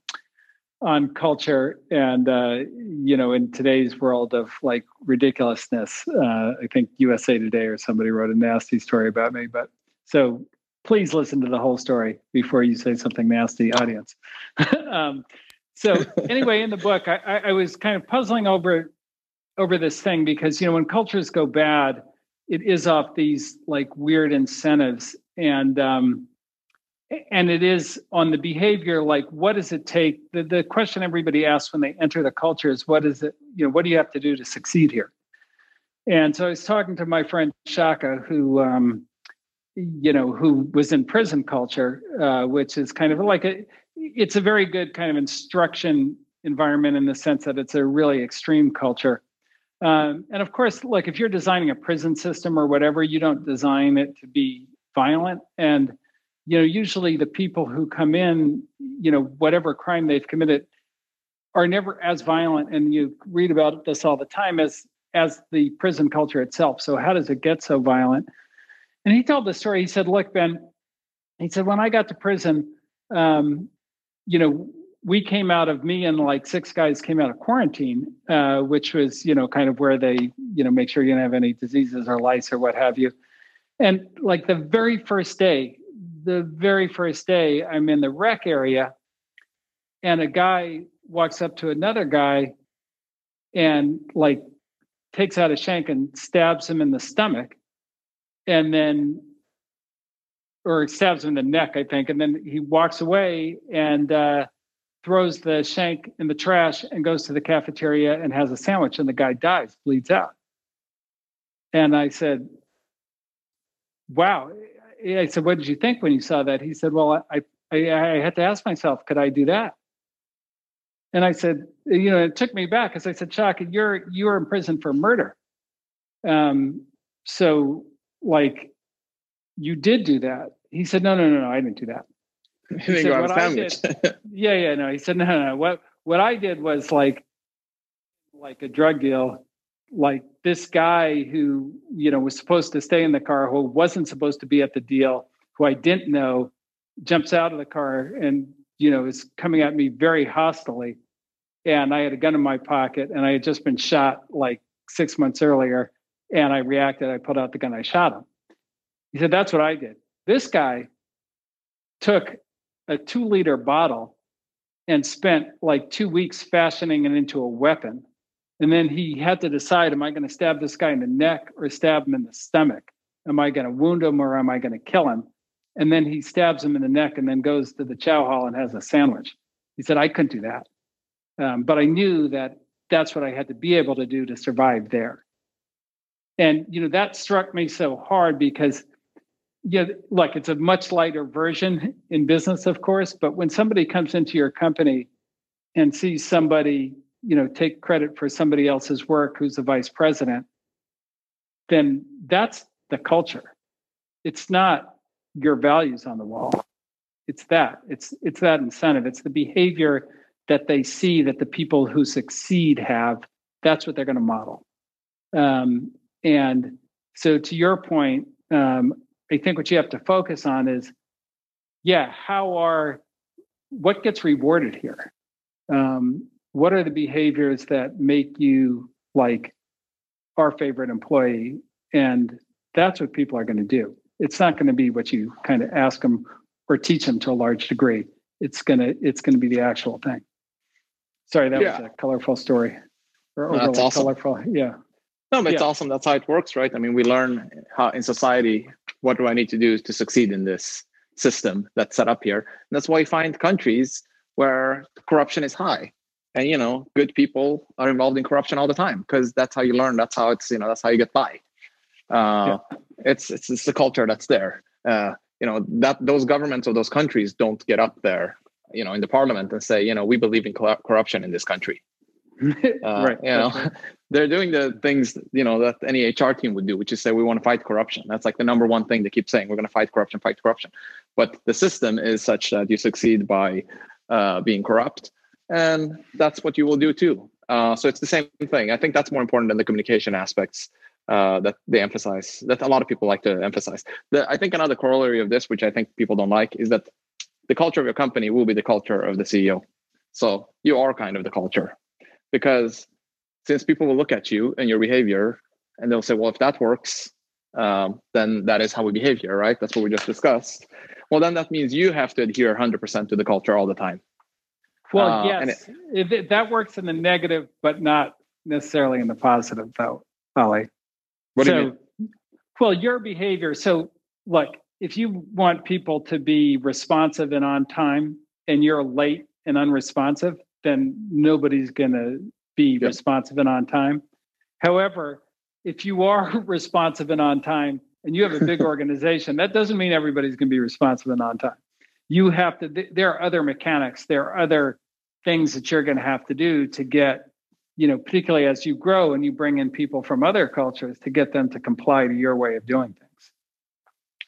on culture, and uh, you know, in today's world of like ridiculousness, uh, I think USA Today or somebody wrote a nasty story about me, but so please listen to the whole story before you say something nasty, audience. [LAUGHS] um, so [LAUGHS] anyway, in the book, I, I, was kind of puzzling over over this thing because you know when cultures go bad, it is off these like weird incentives. And um, and it is on the behavior like what does it take? The, the question everybody asks when they enter the culture is what is it you know what do you have to do to succeed here? And so i was talking to my friend shaka who um, you know who was in prison culture uh, which is kind of like a it's a very good kind of instruction environment in the sense that it's a really extreme culture. Um, and of course, like if you're designing a prison system or whatever, you don't design it to be violent. And you know, usually the people who come in, you know, whatever crime they've committed, are never as violent. And you read about this all the time as as the prison culture itself. So how does it get so violent? And he told the story. He said, "Look, Ben," he said, "when I got to prison, um, you know, we came out of me and like six guys came out of quarantine, uh, which was, you know, kind of where they, you know, make sure you don't have any diseases or lice or what have you. And like the very first day, the very first day, I'm in the rec area and a guy walks up to another guy and like takes out a shank and stabs him in the stomach, and then or stabs him in the neck, I think, and then he walks away and uh, throws the shank in the trash and goes to the cafeteria and has a sandwich, and the guy dies, bleeds out. And I said, "Wow." I said, "What did you think when you saw that?" He said, "Well, I I, I had to ask myself, could I do that?" And I said, you know, it took me back because I said, Chuck, you're you're in prison for murder. Um, so like you did do that. He said, No, no, no, no, I didn't do that. [LAUGHS] He said, what I did, [LAUGHS] yeah, yeah, no. He said, No, no, no. What what I did was like like a drug deal, like this guy who, you know, was supposed to stay in the car, who wasn't supposed to be at the deal, who I didn't know, jumps out of the car and you know is coming at me very hostily and I had a gun in my pocket and I had just been shot like six months earlier. And I reacted, I pulled out the gun, I shot him. He said, That's what I did. This guy took a two liter bottle and spent like two weeks fashioning it into a weapon. And then he had to decide, am I going to stab this guy in the neck or stab him in the stomach? Am I going to wound him or am I going to kill him? And then he stabs him in the neck and then goes to the chow hall and has a sandwich. He said, I couldn't do that. Um, but I knew that that's what I had to be able to do to survive there. And you know that struck me so hard because yeah, look, it's a much lighter version in business, of course. But when somebody comes into your company and sees somebody, you know, take credit for somebody else's work, who's the vice president, then that's the culture. It's not your values on the wall. It's that. It's it's that incentive. It's the behavior that they see that the people who succeed have, that's what they're going to model. Um, and so, to your point, um, I think what you have to focus on is, yeah, how are what gets rewarded here? Um, what are the behaviors that make you like our favorite employee? And that's what people are going to do. It's not going to be what you kind of ask them or teach them to a large degree. It's gonna it's going to be the actual thing. Sorry, that yeah. was a colorful story. Or That's awesome. Colorful. Yeah. No, but yeah. it's awesome. That's how it works, right? I mean, we learn how in society, what do I need to do to succeed in this system that's set up here? And that's why you find countries where corruption is high. And you know, good people are involved in corruption all the time because that's how you learn. That's how it's you know that's how you get by. Uh, yeah. It's it's it's the culture that's there. Uh, you know that those governments of those countries don't get up there you know in the parliament and say you know we believe in corruption in this country [LAUGHS] uh, right you know right. [LAUGHS] they're doing the things you know that any hr team would do which is say we want to fight corruption. That's like the number one thing they keep saying we're going to fight corruption fight corruption. But the system is such that you succeed by uh, being corrupt and that's what you will do too. Uh, so it's the same thing. I think that's more important than the communication aspects uh, that they emphasize that a lot of people like to emphasize. The, i think another corollary of this which i think people don't like is that the culture of your company will be the culture of the CEO. So you are kind of the culture because since people will look at you and your behavior and they'll say, well, if that works, um, then that is how we behave here, right? That's what we just discussed. Well, then that means you have to adhere 100% to the culture all the time. Well, uh, yes, it, it, that works in the negative, but not necessarily in the positive, though, Ali. What so, do you mean? Well, your behavior. So, look, if you want people to be responsive and on time and you're late and unresponsive, then nobody's going to be yeah. responsive and on time. However, if you are [LAUGHS] responsive and on time and you have a big [LAUGHS] organization, that doesn't mean everybody's going to be responsive and on time. You have to, there are other mechanics, there are other things that you're going to have to do to get, you know, particularly as you grow and you bring in people from other cultures to get them to comply to your way of doing things.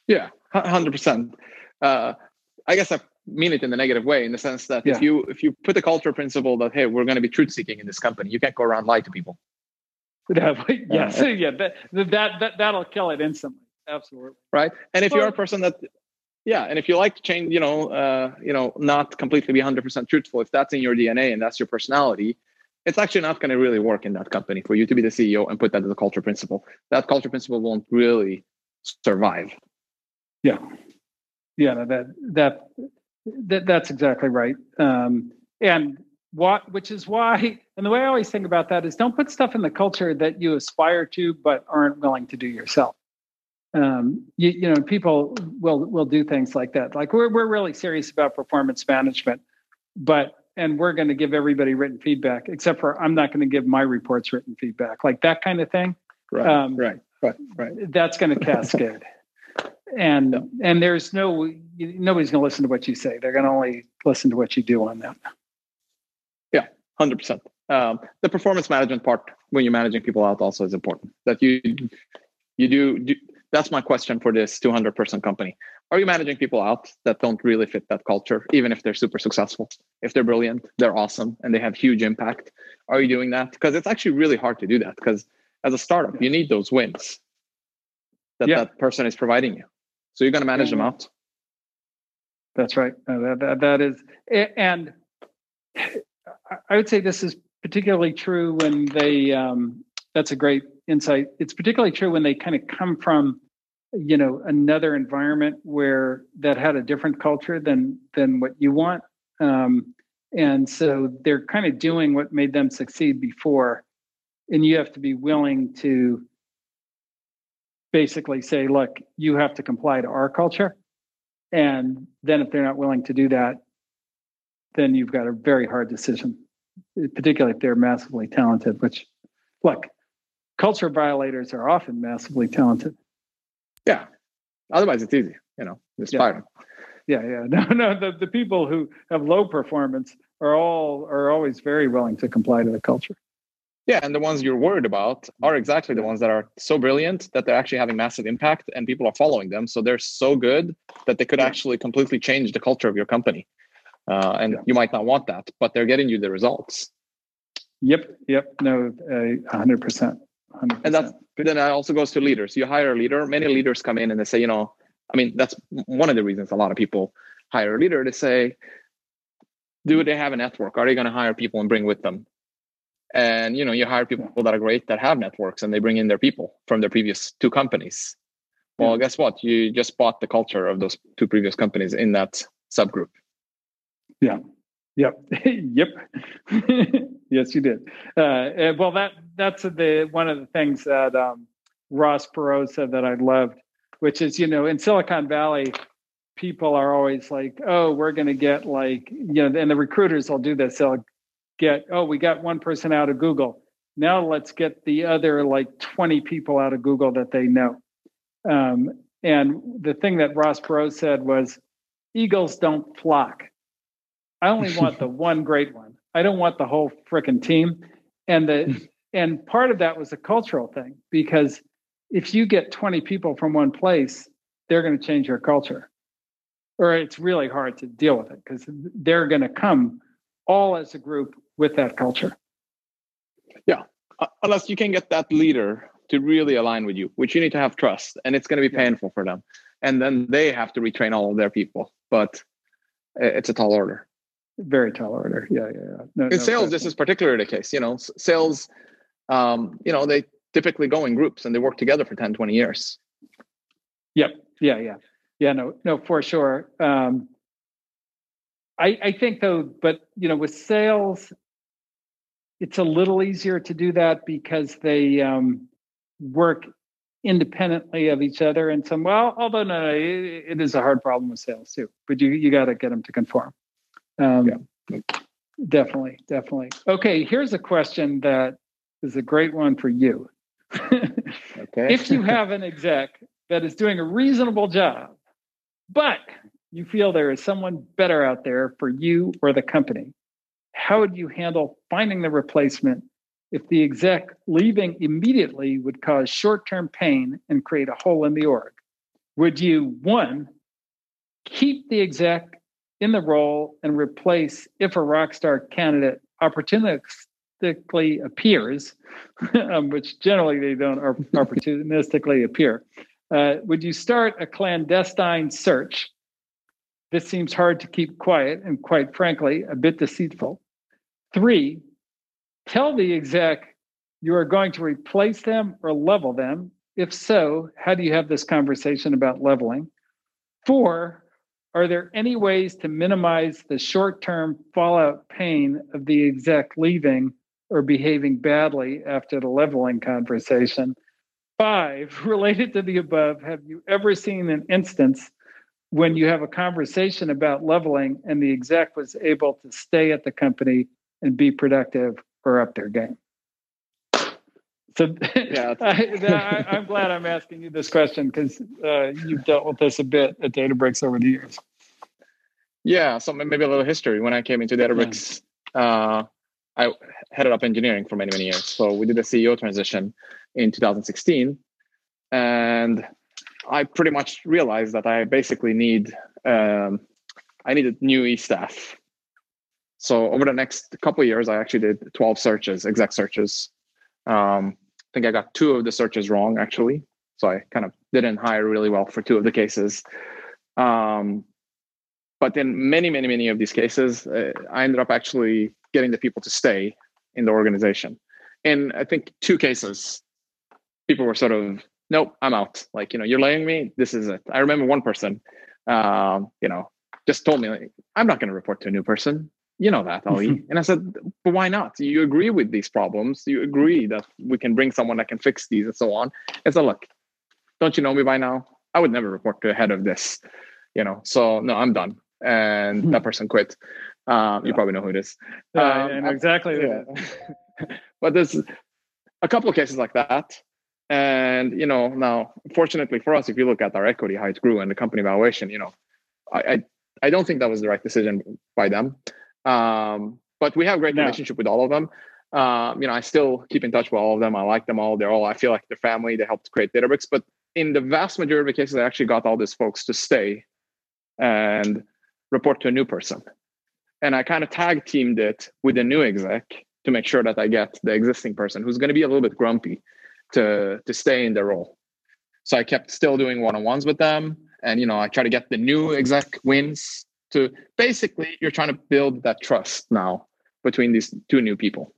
Yeah, 100%. uh. I guess I mean it in the negative way, in the sense that yeah. if you if you put a culture principle that hey, we're going to be truth seeking in this company, you can't go around lie to people. yes, [LAUGHS] uh, yeah, [LAUGHS] that, that that that'll kill it instantly. Absolutely. Right, and if well, you're a person that, yeah, and if you like to change, you know, uh, you know, not completely be hundred percent truthful, if that's in your DNA and that's your personality, it's actually not going to really work in that company for you to be the CEO and put that as a culture principle. That culture principle won't really survive. Yeah, yeah, that that that that's exactly right. Um, and what which is why and the way i always think about that is don't put stuff in the culture that you aspire to but aren't willing to do yourself. Um, you, you know people will will do things like that. Like we're, we're really serious about performance management but and we're going to give everybody written feedback except for i'm not going to give my reports written feedback like that kind of thing. Right um, right right right. that's going to cascade and yeah. and there's no nobody's going to listen to what you say. They're going to only listen to what you do on that. Yeah 100% um, the performance management part when you're managing people out also is important. That you you do, do that's my question for this 200 person company. Are you managing people out that don't really fit that culture even if they're super successful? If they're brilliant they're awesome and they have huge impact are you doing that? Because it's actually really hard to do that because as a startup you need those wins that yeah. that person is providing you so you're going to manage them out. That's right. Uh, that, that, that is, and I would say this is particularly true when they. Um, that's a great insight. It's particularly true when they kind of come from, you know, another environment where that had a different culture than than what you want, um, and so they're kind of doing what made them succeed before, and you have to be willing to basically say, look, you have to comply to our culture. And then if they're not willing to do that, then you've got a very hard decision, particularly if they're massively talented, which, look, culture violators are often massively talented. Yeah. Otherwise, it's easy, you know, just yeah. fire them. Yeah, yeah. [LAUGHS] No, no. The, the people who have low performance are all are always very willing to comply to the culture. Yeah, and the ones you're worried about are exactly the ones that are so brilliant that they're actually having massive impact and people are following them. So they're so good that they could yeah. actually completely change the culture of your company. Uh, and yeah. you might not want that, but they're getting you the results. Yep, yep, no, hundred percent. hundred. And that then it also goes to leaders. You hire a leader. Many leaders come in and they say, you know, I mean, that's one of the reasons a lot of people hire a leader to say, do they have a network? Are they going to hire people and bring with them? And you know you hire people that are great that have networks and they bring in their people from their previous two companies. Well yeah. guess what? You just bought the culture of those two previous companies in that subgroup. Yeah. Yep. [LAUGHS] Yep. [LAUGHS] Yes you did. Uh, well that that's the one of the things that um, ross perot said that i loved which is you know in silicon valley people are always like oh we're going to get like you know and the recruiters will do this. They'll get, oh, we got one person out of Google. Now let's get the other like 20 people out of Google that they know. Um, and the thing that Ross Perot said was, Eagles don't flock. I only [LAUGHS] want the one great one. I don't want the whole freaking team. And the [LAUGHS] and part of that was a cultural thing because if you get 20 people from one place, they're going to change your culture. Or it's really hard to deal with it because they're going to come all as a group with that culture. Yeah, uh, unless you can get that leader to really align with you, which you need to have trust, and it's going to be painful for them. And then they have to retrain all of their people, but it's a tall order. Very tall order. Yeah, yeah. yeah. No, in no sales, this is particularly the case. You know, sales, um, you know, they typically go in groups and they work together for 10, 20 years. Yep. Yeah, yeah. Yeah, no, no, for sure. Um, I, I think though, but you know, with sales, it's a little easier to do that because they um, work independently of each other and some well although no, no it, it is a hard problem with sales too but you you got to get them to conform. Um, yeah. definitely definitely. Okay here's a question that is a great one for you. Okay. If you have an exec that is doing a reasonable job but you feel there is someone better out there for you or the company how would you handle finding the replacement if the exec leaving immediately would cause short term pain and create a hole in the org? Would you, one, keep the exec in the role and replace if a rock star candidate opportunistically appears, [LAUGHS] um, which generally they don't [LAUGHS] opportunistically appear? Uh, would you start a clandestine search? This seems hard to keep quiet and, quite frankly, a bit deceitful. Three, tell the exec you are going to replace them or level them. If so, how do you have this conversation about leveling? Four, are there any ways to minimize the short term fallout pain of the exec leaving or behaving badly after the leveling conversation? Five, [LAUGHS] related to the above, have you ever seen an instance when you have a conversation about leveling and the exec was able to stay at the company and be productive or up their game? So [LAUGHS] yeah, I, am glad I'm asking you this question because uh, you've dealt with this a bit at Databricks over the years. Yeah, so maybe a little history. When I came into Databricks, yeah. uh, I headed up engineering for many many years. So we did a CEO transition in 2016, and I pretty much realized that I basically need um, I needed new e staff. So over the next couple years, I actually did 12 searches, exec searches. Um, I think I got two of the searches wrong actually, so I kind of didn't hire really well for two of the cases. Um, but in many, many, many of these cases, uh, I ended up actually getting the people to stay in the organization. In I think two cases, people were sort of, nope, I'm out. Like, you know, you're laying me. This is it. I remember one person, um, you know, just told me, like, I'm not going to report to a new person. You know that, Ali. [LAUGHS] and I said, but why not? You agree with these problems. You agree that we can bring someone that can fix these and so on. And so, look, don't you know me by now? I would never report to a head of this, you know. So no, I'm done. And that person quit. Um, you probably know who it is. Um, and exactly. Yeah. [LAUGHS] but there's a couple of cases like that. And you know, now fortunately for us, if you look at our equity, how it grew and the company valuation, you know, I I, I don't think that was the right decision by them. Um, but we have a great no. relationship with all of them. Um, you know, I still keep in touch with all of them. I like them all. They're all I feel like they're family. They helped create Databricks. But in the vast majority of the cases, I actually got all these folks to stay and report to a new person. And I kind of tag teamed it with a new exec to make sure that I get the existing person who's going to be a little bit grumpy to to stay in their role. So I kept still doing one-on-ones with them. And you know, I try to get the new exec wins to basically you're trying to build that trust now between these two new people.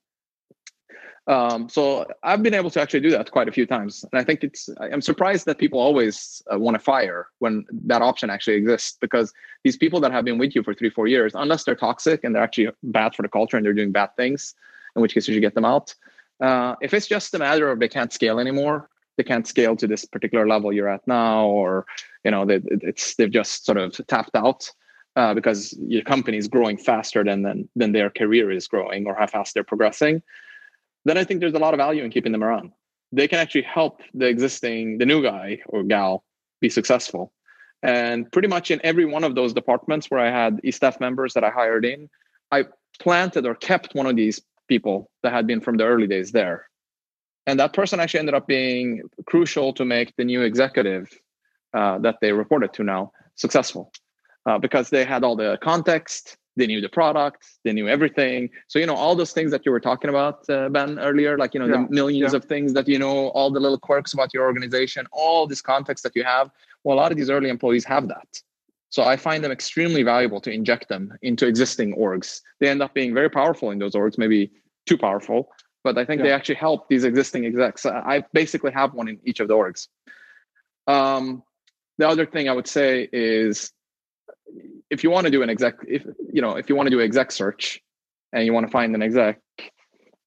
Um, so I've been able to actually do that quite a few times, and I think it's. I'm surprised that people always uh, want to fire when that option actually exists, because these people that have been with you for three, four years, unless they're toxic and they're actually bad for the culture and they're doing bad things, in which case you should get them out. Uh, if it's just a matter of they can't scale anymore, they can't scale to this particular level you're at now, or you know, they, it's they've just sort of tapped out. Uh, because your company is growing faster than, than than their career is growing or how fast they're progressing then I think there's a lot of value in keeping them around. They can actually help the existing, the new guy or gal be successful. And pretty much in every one of those departments where I had staff members that I hired in, I planted or kept one of these people that had been from the early days there. And that person actually ended up being crucial to make the new executive uh, that they reported to now successful uh, because they had all the context, they knew the product they knew everything so you know all those things that you were talking about uh, ben earlier like you know yeah. the millions yeah. of things that you know all the little quirks about your organization all this context that you have well a lot of these early employees have that so i find them extremely valuable to inject them into existing orgs they end up being very powerful in those orgs maybe too powerful but i think yeah. they actually help these existing execs i basically have one in each of the orgs um, the other thing i would say is if you want to do an exec, if you know, if you want to do an exec search and you want to find an exec,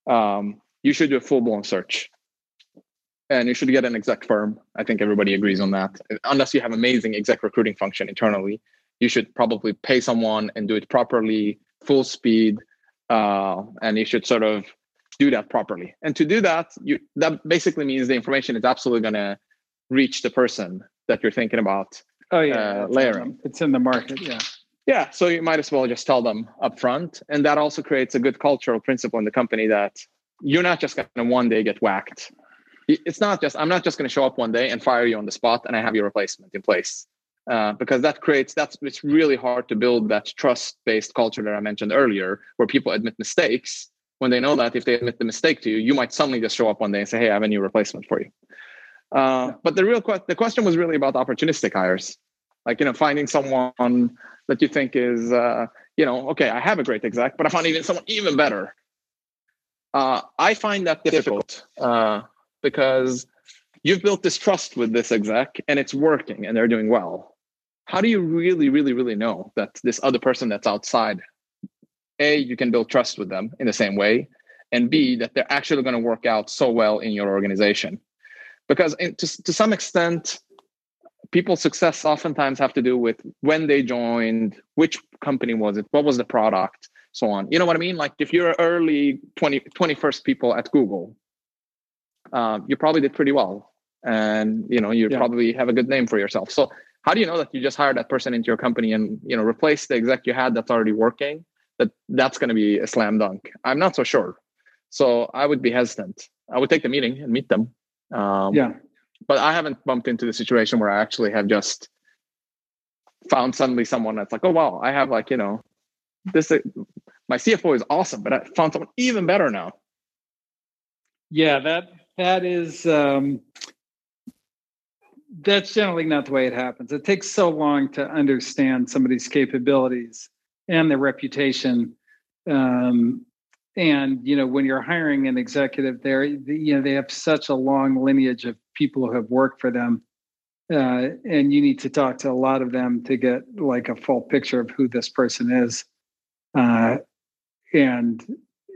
um, you should do a full blown search, and you should get an exec firm. I think everybody agrees on that. Unless you have amazing exec recruiting function internally, you should probably pay someone and do it properly, full speed, uh, and you should sort of do that properly. And to do that, you that basically means the information is absolutely going to reach the person that you're thinking about Oh yeah, uh, layering. It's in the market. Yeah. Yeah. So you might as well just tell them up front, and that also creates a good cultural principle in the company that you're not just going to one day get whacked. It's not just I'm not just going to show up one day and fire you on the spot, and I have your replacement in place. Uh, because that creates that's it's really hard to build that trust based culture that I mentioned earlier, where people admit mistakes when they know that if they admit the mistake to you, you might suddenly just show up one day and say, "Hey, I have a new replacement for you." Uh, but the real que- the question was really about opportunistic hires, like you know finding someone that you think is uh, you know okay I have a great exec, but I found even someone even better. Uh, I find that difficult uh, because you've built this trust with this exec and it's working and they're doing well. how do you really, really, really know that this other person that's outside, A, you can build trust with them in the same way, and B, that they're actually going to work out so well in your organization? Because in, to, to some extent, people's success oftentimes have to do with when they joined, which company was it, what was the product, so on. You know what I mean? Like if you're early 20, 21st people at Google, um, you probably did pretty well. And you know, you yeah. probably have a good name for yourself. So how do you know that you just hired that person into your company and you know replace the exec you had that's already working? That that's going to be a slam dunk. I'm not so sure. So I would be hesitant. I would take the meeting and meet them. Um, yeah. But I haven't bumped into the situation where I actually have just found suddenly someone that's like, oh wow, I have like you know this my CFO is awesome, but I found someone even better now. Yeah, that that is um, that's generally not the way it happens. It takes so long to understand somebody's capabilities and their reputation. Um, and you know, when you're hiring an executive, there, you know, they have such a long lineage of people who have worked for them, uh, and you need to talk to a lot of them to get like a full picture of who this person is. Uh, and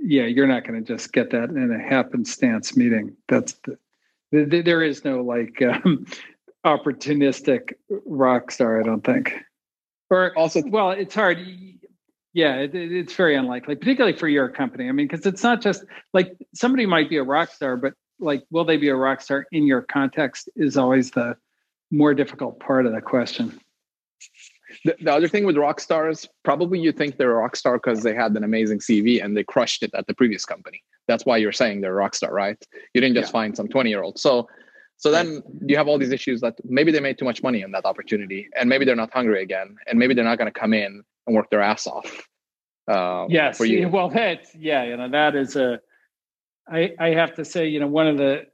yeah, you're not going to just get that in a happenstance meeting. That's the, the, there is no like um, opportunistic rock star. I don't think. Or also, well, it's hard. Yeah, it, it's very unlikely, particularly for your company. I mean, because it's not just like somebody might be a rock star, but like, will they be a rock star in your context? Is always the more difficult part of the question. The, the, other thing with rock stars, probably you think they're a rock star because they had an amazing CV and they crushed it at the previous company. That's why you're saying they're a rock star, right? You didn't just yeah. find some 20 year old. So, so then you have all these issues that maybe they made too much money on that opportunity, and maybe they're not hungry again, and maybe they're not going to come in and work their ass off. Uh, yes, for you. well, that yeah, you know that is a. I I have to say, you know, one of the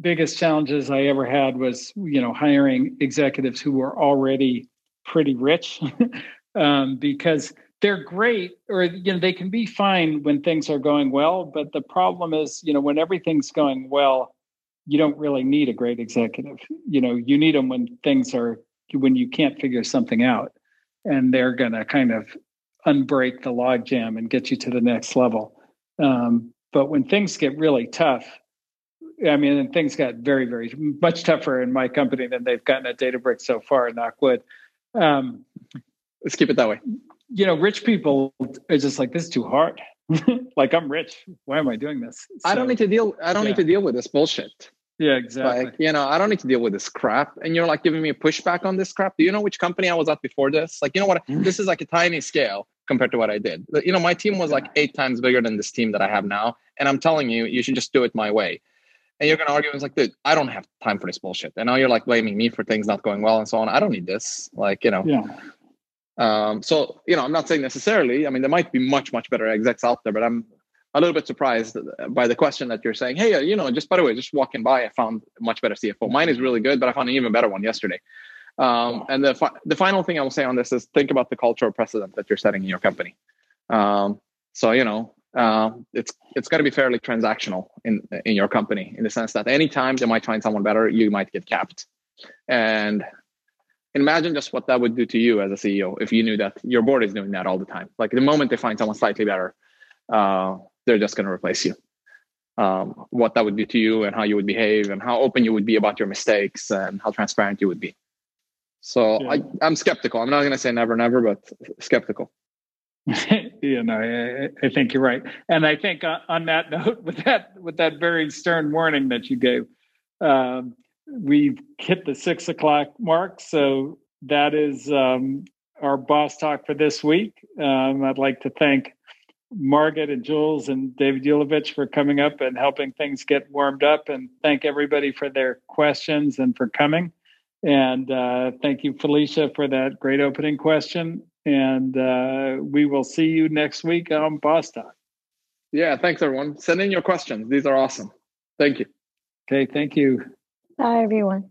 biggest challenges I ever had was you know hiring executives who were already pretty rich [LAUGHS] um, because they're great or you know they can be fine when things are going well but the problem is you know when everything's going well you don't really need a great executive you know you need them when things are when you can't figure something out and they're going to kind of unbreak the logjam and get you to the next level um, but when things get really tough I mean, and things got very, very much tougher in my company than they've gotten at Databricks so far, knock wood. Um, Let's keep it that way. You know, rich people are just like this is too hard. [LAUGHS] like I'm rich. Why am I doing this? So, I don't need to deal. I don't yeah. need to deal with this bullshit. Yeah, exactly. Like, you know, I don't need to deal with this crap. And you're like giving me a pushback on this crap. Do you know which company I was at before this? Like, you know what? Mm. this is like a tiny scale compared to what I did. You know, my team was like eight times bigger than this team that I have now. And I'm telling you, you should just do it my way and you're going to argue it's like dude i don't have time for this bullshit and now you're like blaming me for things not going well and so on i don't need this like you know yeah um so you know i'm not saying necessarily i mean there might be much much better execs out there but i'm a little bit surprised by the question that you're saying hey uh, you know just by the way just walking by i found a much better cfo mine is really good but i found an even better one yesterday. Um, and the, fi- the final thing i will say on this is think about the cultural precedent that you're setting in your company. Um, so you know uh, it's it's got to be fairly transactional in in your company in the sense that anytime they might find someone better, you might get capped. And imagine just what that would do to you as a CEO if you knew that your board is doing that all the time. Like the moment they find someone slightly better, uh, they're just going to replace you. Um, what that would do to you and how you would behave and how open you would be about your mistakes and how transparent you would be. So yeah. I, I'm skeptical. I'm not going to say never, never, but skeptical. [LAUGHS] you know, I, I, think you're right, and I think uh, on that [LAUGHS] note, with that with that very stern warning that you gave, um, we've hit the six o'clock mark. So that is um, our boss talk for this week. Um, I'd like to thank Margaret and Jules and David Yulovich for coming up and helping things get warmed up, and thank everybody for their questions and for coming. And uh, thank you, Felicia, for that great opening question. And uh, we will see you next week on Boss Talk. Yeah, thanks, everyone. Send in your questions. These are awesome. Thank you. Okay, thank you. Bye, everyone.